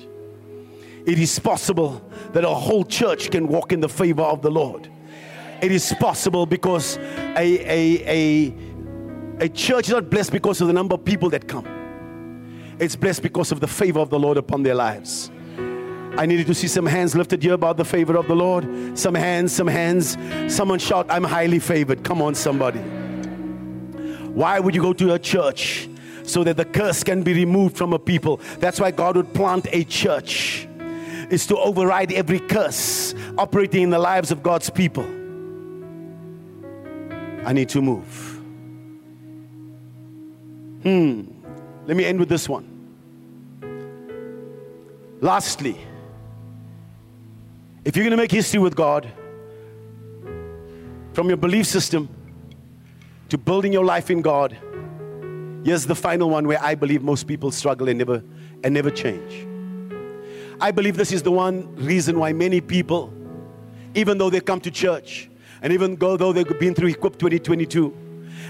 It is possible that a whole church can walk in the favor of the Lord. It is possible because a, a, a, a church is not blessed because of the number of people that come, it's blessed because of the favor of the Lord upon their lives. I needed to see some hands lifted here about the favor of the Lord. Some hands, some hands. Someone shout, I'm highly favored. Come on, somebody. Why would you go to a church? So that the curse can be removed from a people. That's why God would plant a church, is to override every curse operating in the lives of God's people. I need to move. Hmm. Let me end with this one. Lastly, if you're going to make history with God, from your belief system to building your life in God, here's the final one where I believe most people struggle and never and never change. I believe this is the one reason why many people, even though they come to church, and even though they've been through Equip 2022,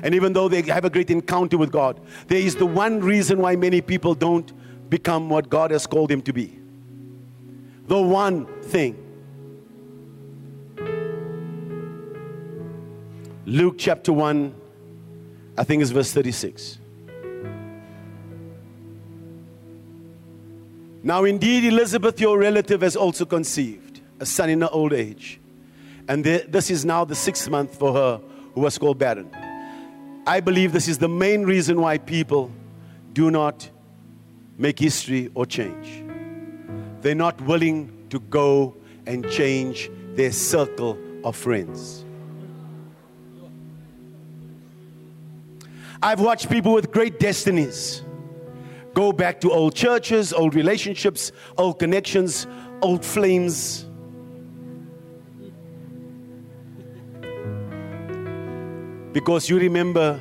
and even though they have a great encounter with God, there is the one reason why many people don't become what God has called them to be. The one thing. Luke chapter 1, I think it's verse 36. Now, indeed, Elizabeth, your relative, has also conceived a son in her old age. And this is now the sixth month for her who was called barren. I believe this is the main reason why people do not make history or change. They're not willing to go and change their circle of friends. I've watched people with great destinies go back to old churches, old relationships, old connections, old flames Because you remember,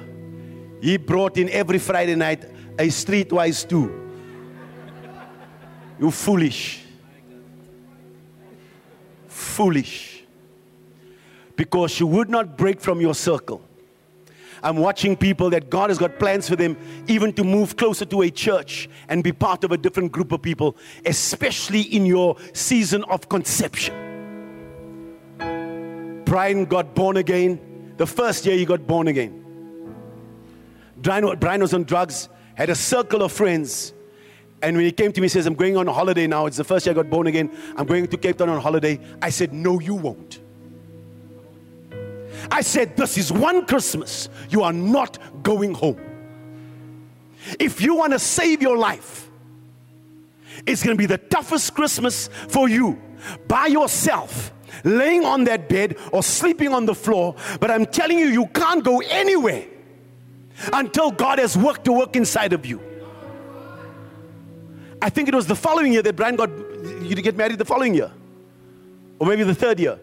he brought in every Friday night a streetwise stew. You foolish. Foolish. Because you would not break from your circle. I'm watching people that God has got plans for them, even to move closer to a church and be part of a different group of people, especially in your season of conception. Brian got born again the first year he got born again. Brian, Brian was on drugs, had a circle of friends. And when he came to me, he says, I'm going on holiday now. It's the first year I got born again. I'm going to Cape Town on holiday. I said, No, you won't. I said, This is one Christmas. You are not going home. If you want to save your life, it's going to be the toughest Christmas for you by yourself laying on that bed or sleeping on the floor, but I'm telling you, you can't go anywhere until God has worked to work inside of you. I think it was the following year that Brian got you to get married the following year, or maybe the third year.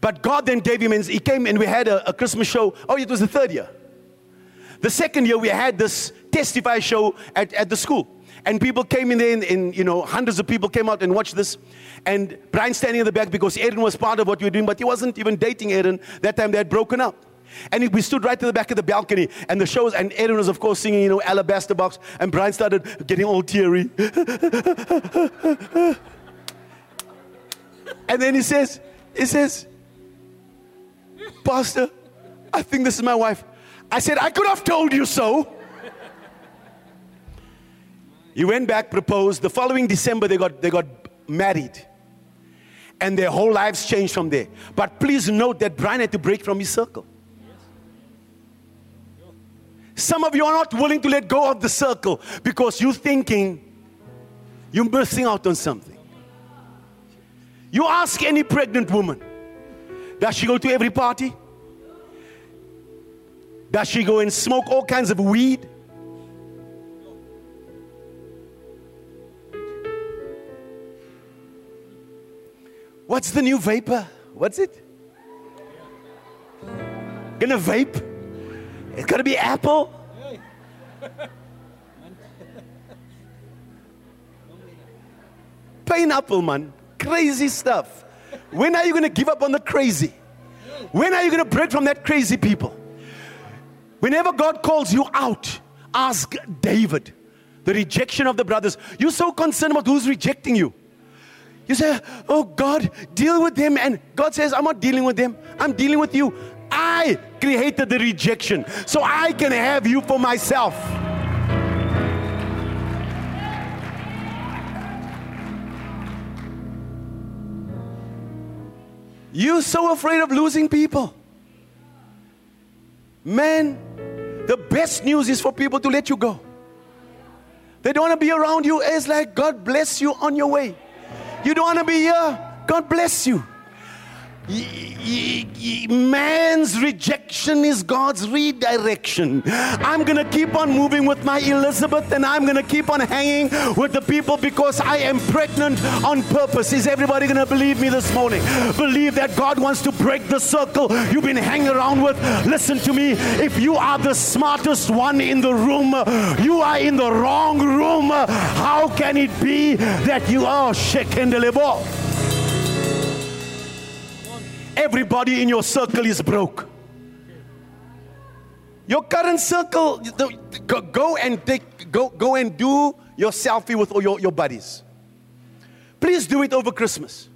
But God then gave him, and he came and we had a, a Christmas show. Oh, it was the third year. The second year, we had this testify show at, at the school. And people came in there, and, and, you know, hundreds of people came out and watched this. And Brian standing in the back because Aaron was part of what we were doing, but he wasn't even dating Aaron. That time they had broken up. And we stood right to the back of the balcony, and the shows, and Aaron was, of course, singing, you know, Alabaster Box, and Brian started getting all teary. [LAUGHS] and then he says, he says, Pastor, I think this is my wife. I said, I could have told you so. He went back, proposed. The following December, they got, they got married. And their whole lives changed from there. But please note that Brian had to break from his circle. Some of you are not willing to let go of the circle because you're thinking you're missing out on something. You ask any pregnant woman, does she go to every party? Does she go and smoke all kinds of weed? What's the new vapor? What's it? Gonna vape? It's gonna be apple? Pineapple, man. Crazy stuff. When are you gonna give up on the crazy? When are you gonna break from that crazy people? Whenever God calls you out, ask David, the rejection of the brothers. You're so concerned about who's rejecting you. You say, Oh God, deal with them. And God says, I'm not dealing with them, I'm dealing with you. I created the rejection so I can have you for myself. You're so afraid of losing people. Man, the best news is for people to let you go. They don't want to be around you. It's like God bless you on your way. You don't want to be here. God bless you man's rejection is God's redirection. I'm going to keep on moving with my Elizabeth and I'm going to keep on hanging with the people because I am pregnant on purpose. Is everybody going to believe me this morning? Believe that God wants to break the circle you've been hanging around with. Listen to me. If you are the smartest one in the room, you are in the wrong room. How can it be that you are shaken the everybody in your circle is broke. Your current circle, go, and take, go, go and do your selfie with all your, your buddies. Please do it over Christmas.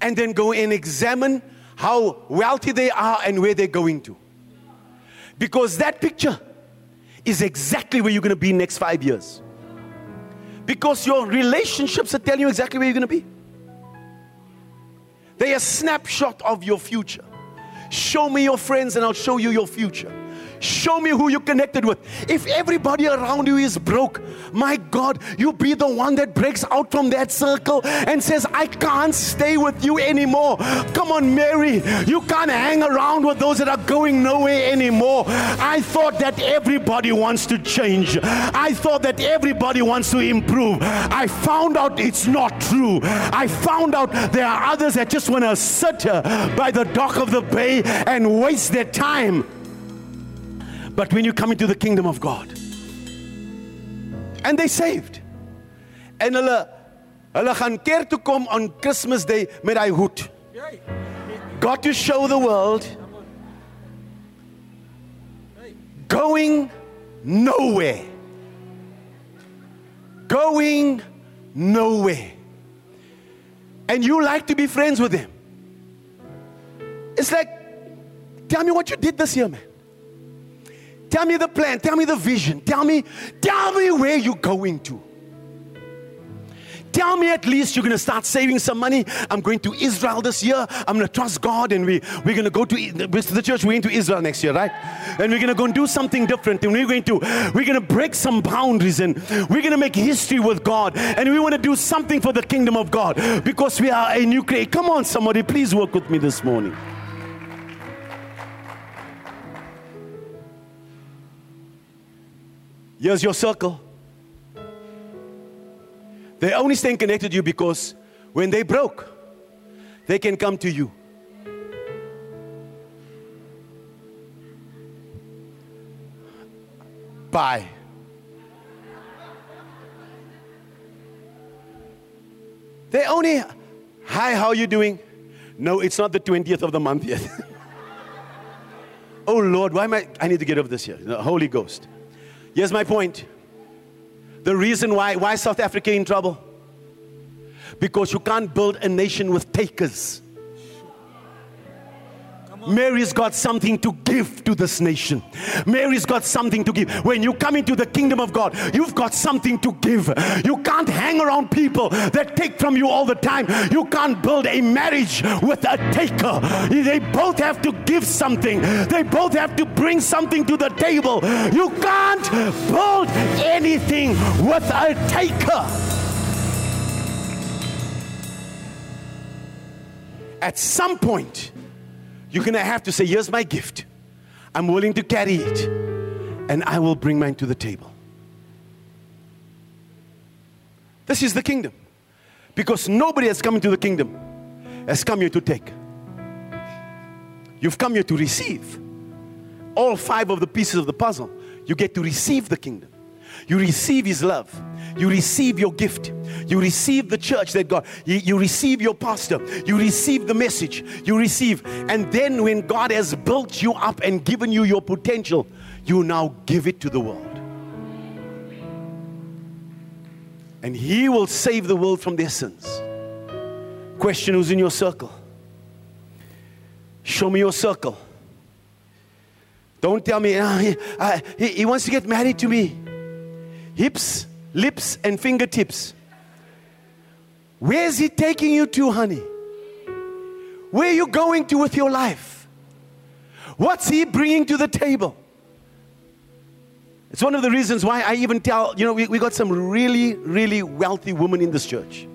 And then go and examine how wealthy they are and where they're going to. Because that picture is exactly where you're going to be next five years. Because your relationships are telling you exactly where you're going to be. They're a snapshot of your future. Show me your friends and I'll show you your future. Show me who you connected with. If everybody around you is broke, my God, you be the one that breaks out from that circle and says, I can't stay with you anymore. Come on, Mary, you can't hang around with those that are going nowhere anymore. I thought that everybody wants to change. I thought that everybody wants to improve. I found out it's not true. I found out there are others that just want to sit uh, by the dock of the bay and waste their time. But when you come into the kingdom of God, and they saved. En hulle hulle gaan keer toe kom on Christmas Day met daai hoed. Got to show the world going nowhere. Going nowhere. And you like to be friends with them. It's like, tell me what you did this year, man. Tell me the plan. Tell me the vision. Tell me, tell me where you're going to. Tell me at least you're going to start saving some money. I'm going to Israel this year. I'm going to trust God and we, we're going to go to the church. We're going to Israel next year, right? And we're going to go and do something different. And we're going to, we're going to break some boundaries and we're going to make history with God. And we want to do something for the kingdom of God because we are a new creation. Come on, somebody, please work with me this morning. Here's your circle. They only stay connected to you because when they broke, they can come to you. Bye. They only, hi, how are you doing? No, it's not the 20th of the month yet. [LAUGHS] oh Lord, why am I? I need to get over this here. The Holy Ghost. Here's my point. The reason why why South Africa in trouble? Because you can't build a nation with takers. Mary's got something to give to this nation. Mary's got something to give. When you come into the kingdom of God, you've got something to give. You can't hang around people that take from you all the time. You can't build a marriage with a taker. They both have to give something, they both have to bring something to the table. You can't build anything with a taker. At some point, you're going to have to say, Here's my gift. I'm willing to carry it, and I will bring mine to the table. This is the kingdom. Because nobody has come into the kingdom has come here to take. You've come here to receive. All five of the pieces of the puzzle, you get to receive the kingdom. You receive His love. You receive your gift. You receive the church that God, you, you, receive your pastor. You receive the message. You receive. And then when God has built you up and given you your potential, you now give it to the world. And He will save the world from their sins. Question who's in your circle? Show me your circle. Don't tell me, oh, he, uh, he, he wants to get married to me. Hips, lips, and fingertips. Where is he taking you to, honey? Where are you going to with your life? What's he bringing to the table? It's one of the reasons why I even tell, you know, we, we got some really, really wealthy women in this church.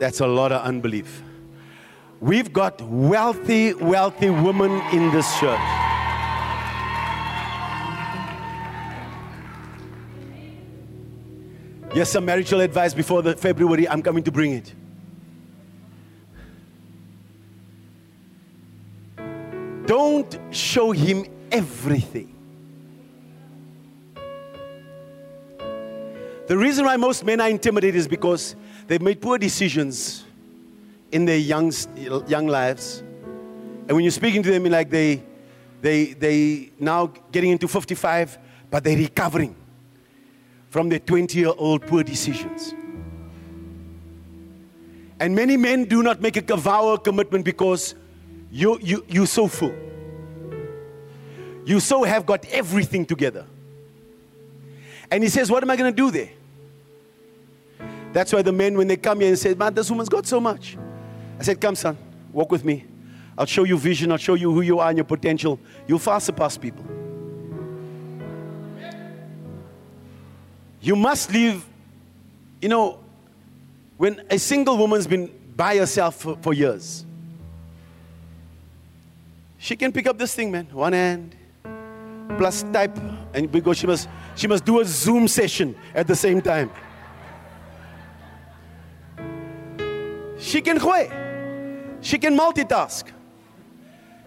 That's a lot of unbelief. We've got wealthy, wealthy women in this church. Yes, some marital advice before the February. I'm coming to bring it. Don't show him everything. The reason why most men are intimidated is because They've made poor decisions in their young, young lives. And when you're speaking to them, like they, they, they now getting into 55, but they're recovering from their 20 year old poor decisions. And many men do not make a vow or commitment because you, you, you're so full. You so have got everything together. And he says, What am I going to do there? That's why the men, when they come here and say, Man, this woman's got so much. I said, Come, son, walk with me. I'll show you vision, I'll show you who you are and your potential. You'll far surpass people. You must leave, you know, when a single woman's been by herself for, for years, she can pick up this thing, man. One hand, plus type, and because she must, she must do a Zoom session at the same time. She can quit. She can multitask.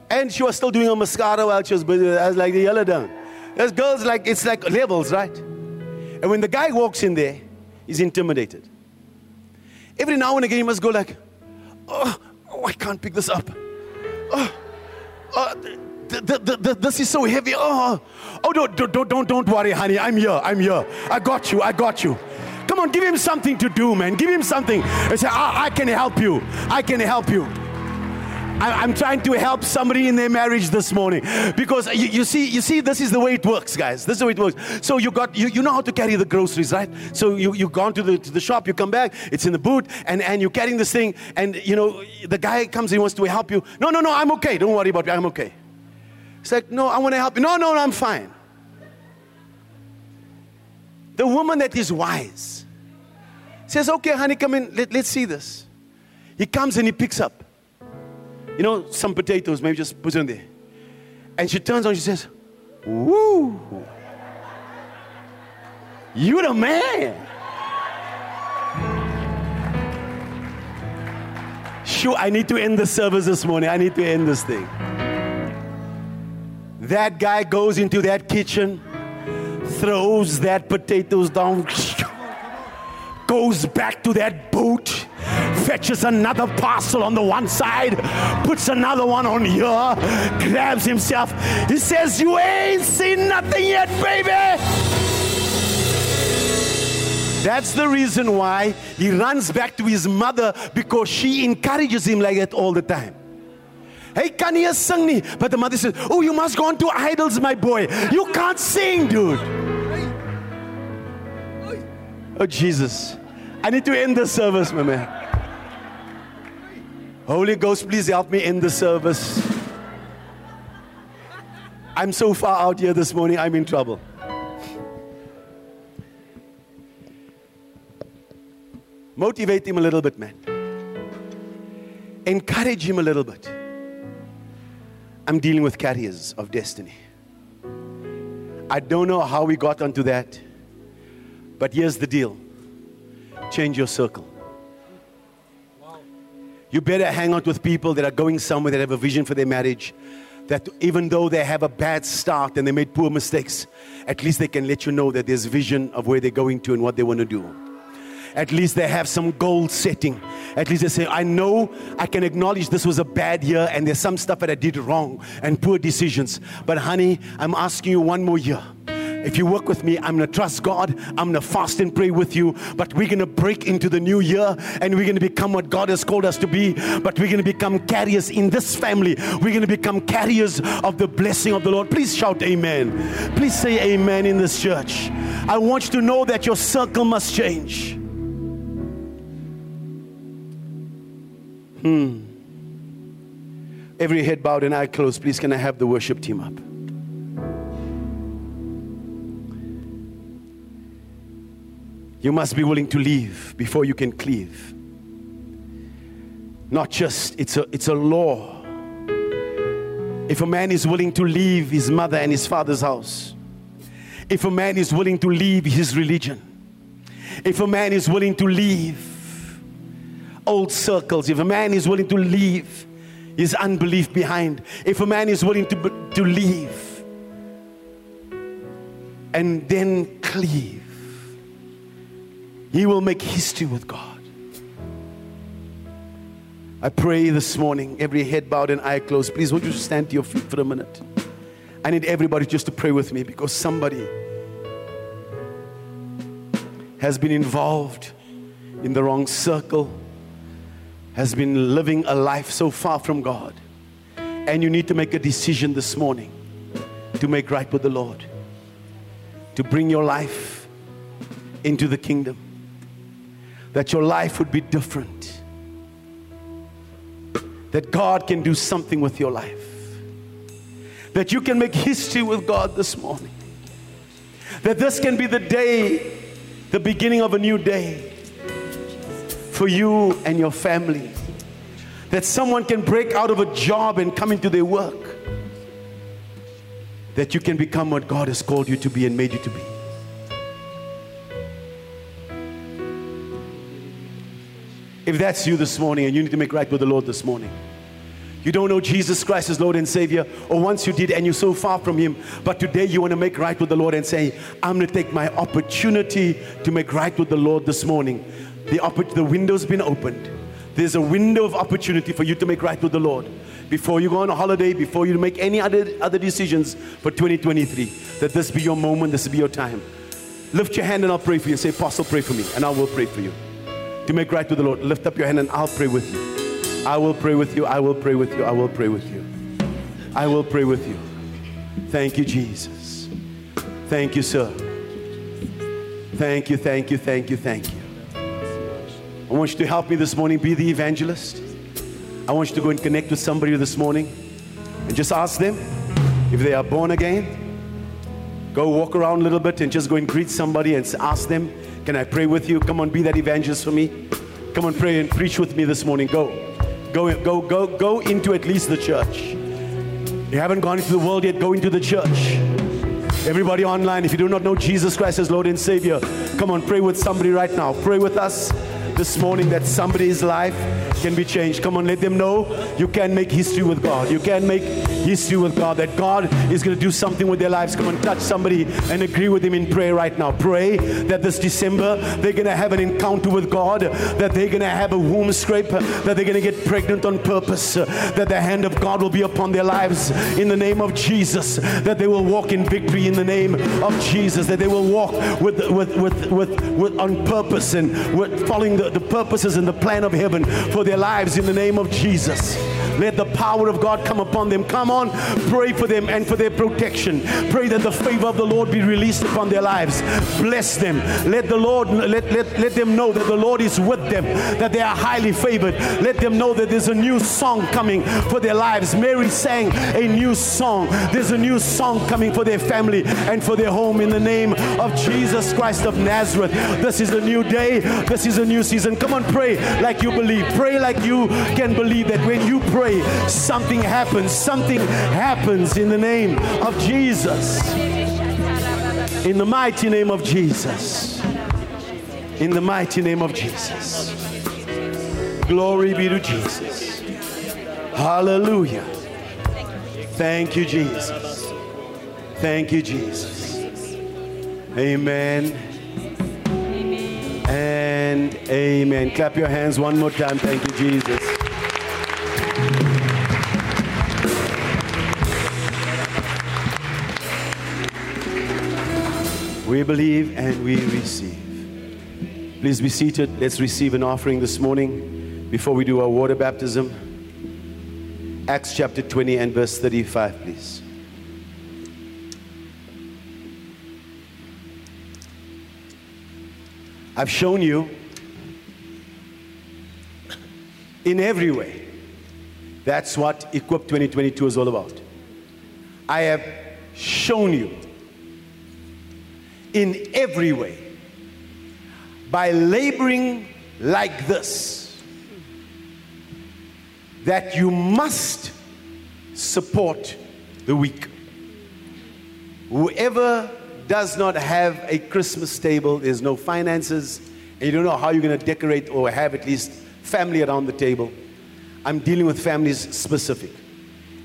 And she was still doing a mascara while she was busy, uh, as like the yellow down. There's girls like, it's like levels, right? And when the guy walks in there, he's intimidated. Every now and again, he must go like, oh, oh I can't pick this up. Oh, oh the, the, the, this is so heavy. Oh, oh, don't, don't, don't, don't worry, honey. I'm here. I'm here. I got you. I got you. Come on, give him something to do, man. Give him something. And say, I, I can help you. I can help you. I, am trying to help somebody in their marriage this morning because you, you, see, you see, this is the way it works, guys. This is the way it works. So you got, you, you know how to carry the groceries, right? So you you gone to the to the shop, you come back, it's in the boot, and and you're carrying this thing, and you know the guy comes, he wants to help you. No, no, no, I'm okay. Don't worry about me. I'm okay. It's like, no, I want to help you. No, no, no, I'm fine. The woman that is wise says, Okay, honey, come in. Let, let's see this. He comes and he picks up, you know, some potatoes, maybe just put them there. And she turns on, she says, Woo, you the man. Sure, I need to end the service this morning. I need to end this thing. That guy goes into that kitchen, throws that potatoes down [LAUGHS] goes back to that boot, fetches another parcel on the one side, puts another one on here, grabs himself. He says, You ain't seen nothing yet, baby. That's the reason why he runs back to his mother because she encourages him like that all the time. Hey, can you sing me? But the mother says, Oh, you must go on to idols, my boy. You can't sing, dude. Oh, Jesus. I need to end the service, my man. Holy Ghost, please help me end the service. I'm so far out here this morning, I'm in trouble. Motivate him a little bit, man. Encourage him a little bit. I'm dealing with carriers of destiny. I don't know how we got onto that. But here's the deal change your circle. You better hang out with people that are going somewhere that have a vision for their marriage. That even though they have a bad start and they made poor mistakes, at least they can let you know that there's vision of where they're going to and what they want to do. At least they have some goal setting. At least they say, I know I can acknowledge this was a bad year and there's some stuff that I did wrong and poor decisions. But honey, I'm asking you one more year. If you work with me, I'm going to trust God. I'm going to fast and pray with you. But we're going to break into the new year and we're going to become what God has called us to be. But we're going to become carriers in this family. We're going to become carriers of the blessing of the Lord. Please shout amen. Please say amen in this church. I want you to know that your circle must change. Hmm. Every head bowed and eye closed, please. Can I have the worship team up? You must be willing to leave before you can cleave. Not just, it's a, it's a law. If a man is willing to leave his mother and his father's house, if a man is willing to leave his religion, if a man is willing to leave old circles, if a man is willing to leave his unbelief behind, if a man is willing to, to leave and then cleave, he will make history with God. I pray this morning, every head bowed and eye closed. Please, would you stand to your feet for a minute? I need everybody just to pray with me because somebody has been involved in the wrong circle has been living a life so far from God. And you need to make a decision this morning to make right with the Lord, to bring your life into the kingdom, that your life would be different, that God can do something with your life, that you can make history with God this morning, that this can be the day, the beginning of a new day for you and your family. That someone can break out of a job and come into their work. That you can become what God has called you to be and made you to be. If that's you this morning and you need to make right with the Lord this morning, you don't know Jesus Christ as Lord and Savior, or once you did and you're so far from Him, but today you want to make right with the Lord and say, I'm going to take my opportunity to make right with the Lord this morning. The, opp- the window's been opened. There's a window of opportunity for you to make right with the Lord. Before you go on a holiday, before you make any other, other decisions for 2023, that this be your moment, this be your time. Lift your hand and I'll pray for you. Say, Apostle, pray for me, and I will pray for you. To make right with the Lord, lift up your hand and I'll pray with you. I will pray with you. I will pray with you. I will pray with you. I will pray with you. Thank you, Jesus. Thank you, sir. Thank you, thank you, thank you, thank you. I want you to help me this morning be the evangelist. I want you to go and connect with somebody this morning and just ask them if they are born again. Go walk around a little bit and just go and greet somebody and ask them, Can I pray with you? Come on, be that evangelist for me. Come on, pray and preach with me this morning. Go. Go, go, go, go into at least the church. You haven't gone into the world yet, go into the church. Everybody online, if you do not know Jesus Christ as Lord and Savior, come on, pray with somebody right now. Pray with us this morning that somebody's life can be changed. Come on, let them know you can make history with God. You can make history with God, that God is going to do something with their lives. Come on, touch somebody and agree with them in prayer right now. Pray that this December they're going to have an encounter with God, that they're going to have a womb scrape, that they're going to get pregnant on purpose, that the hand of God will be upon their lives in the name of Jesus, that they will walk in victory in the name of Jesus, that they will walk with, with, with, with, with on purpose and with following the, the purposes and the plan of heaven for their lives in the name of Jesus. Let the power of God come upon them. Come on, pray for them and for their protection. Pray that the favor of the Lord be released upon their lives. Bless them. Let the Lord let, let, let them know that the Lord is with them, that they are highly favored. Let them know that there's a new song coming for their lives. Mary sang a new song. There's a new song coming for their family and for their home in the name of Jesus Christ of Nazareth. This is a new day. This is a new season. Come on, pray like you believe. Pray like you can believe that when you pray, something happens. Something happens in the name of Jesus. In the mighty name of Jesus. In the mighty name of Jesus. Glory be to Jesus. Hallelujah. Thank you, Jesus. Thank you, Jesus. Amen. Amen. Clap your hands one more time. Thank you, Jesus. We believe and we receive. Please be seated. Let's receive an offering this morning before we do our water baptism. Acts chapter 20 and verse 35, please. I've shown you in every way. That's what Equip 2022 is all about. I have shown you in every way by laboring like this that you must support the weak. Whoever does not have a Christmas table, there's no finances, and you don't know how you're going to decorate or have at least family around the table. I'm dealing with families specific.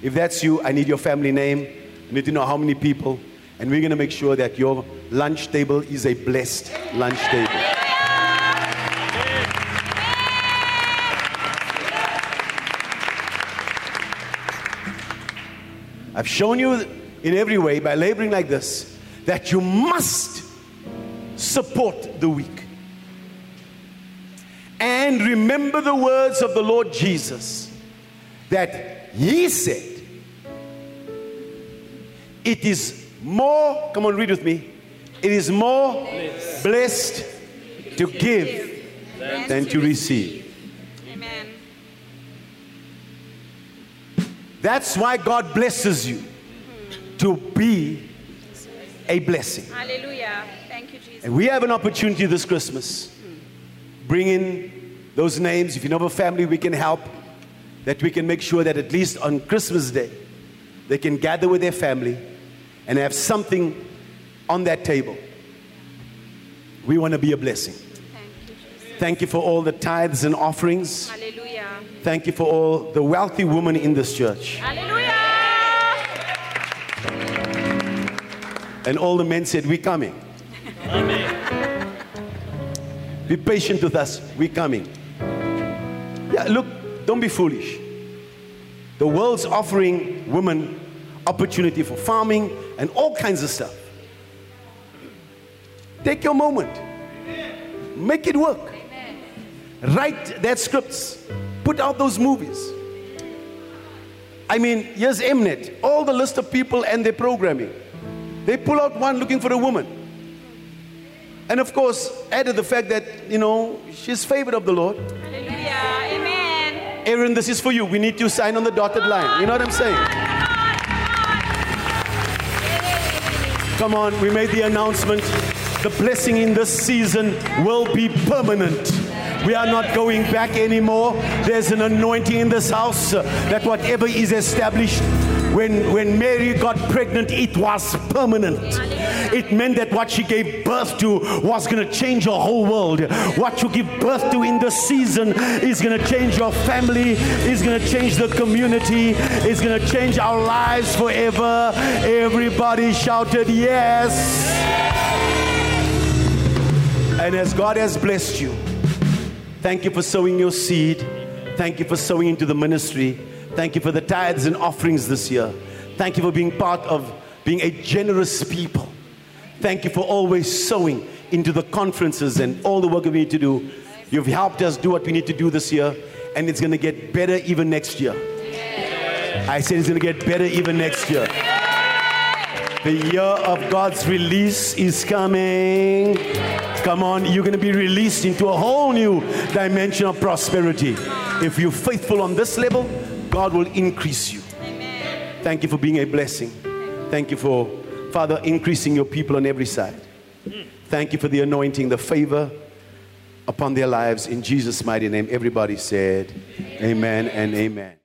If that's you, I need your family name. I need to know how many people, and we're going to make sure that your lunch table is a blessed lunch table. I've shown you in every way by laboring like this that you must support the weak. And remember the words of the Lord Jesus that He said, It is more, come on, read with me. It is more blessed to give than to receive. Amen. That's why God blesses you to be a blessing. Hallelujah. Thank you, Jesus. And we have an opportunity this Christmas. Bring in those names. If you know of a family we can help, that we can make sure that at least on Christmas Day, they can gather with their family and have something on that table. We want to be a blessing. Thank you, Jesus. Thank you for all the tithes and offerings. Hallelujah. Thank you for all the wealthy women in this church. Hallelujah. And all the men said, We're coming. Be patient with us. We're coming. Yeah, look, don't be foolish. The world's offering women opportunity for farming and all kinds of stuff. Take your moment. Make it work. Write that scripts. Put out those movies. I mean, here's Mnet, all the list of people and their programming. They pull out one looking for a woman. And of course, added the fact that, you know, she's favored of the Lord. Aaron, this is for you. We need to sign on the dotted line. You know what I'm saying? Come on, we made the announcement. The blessing in this season will be permanent. We are not going back anymore. There's an anointing in this house that whatever is established, when, when Mary got pregnant, it was permanent. It meant that what she gave birth to was going to change your whole world. What you give birth to in the season is going to change your family, is going to change the community, is going to change our lives forever. Everybody shouted, Yes. And as God has blessed you, thank you for sowing your seed. Thank you for sowing into the ministry. Thank you for the tithes and offerings this year. Thank you for being part of being a generous people. Thank you for always sowing into the conferences and all the work we need to do. You've helped us do what we need to do this year, and it's going to get better even next year. I said it's going to get better even next year. The year of God's release is coming. Come on, you're going to be released into a whole new dimension of prosperity. If you're faithful on this level, God will increase you. Amen. Thank you for being a blessing. Thank you for, Father, increasing your people on every side. Thank you for the anointing, the favor upon their lives. In Jesus' mighty name, everybody said, Amen and amen.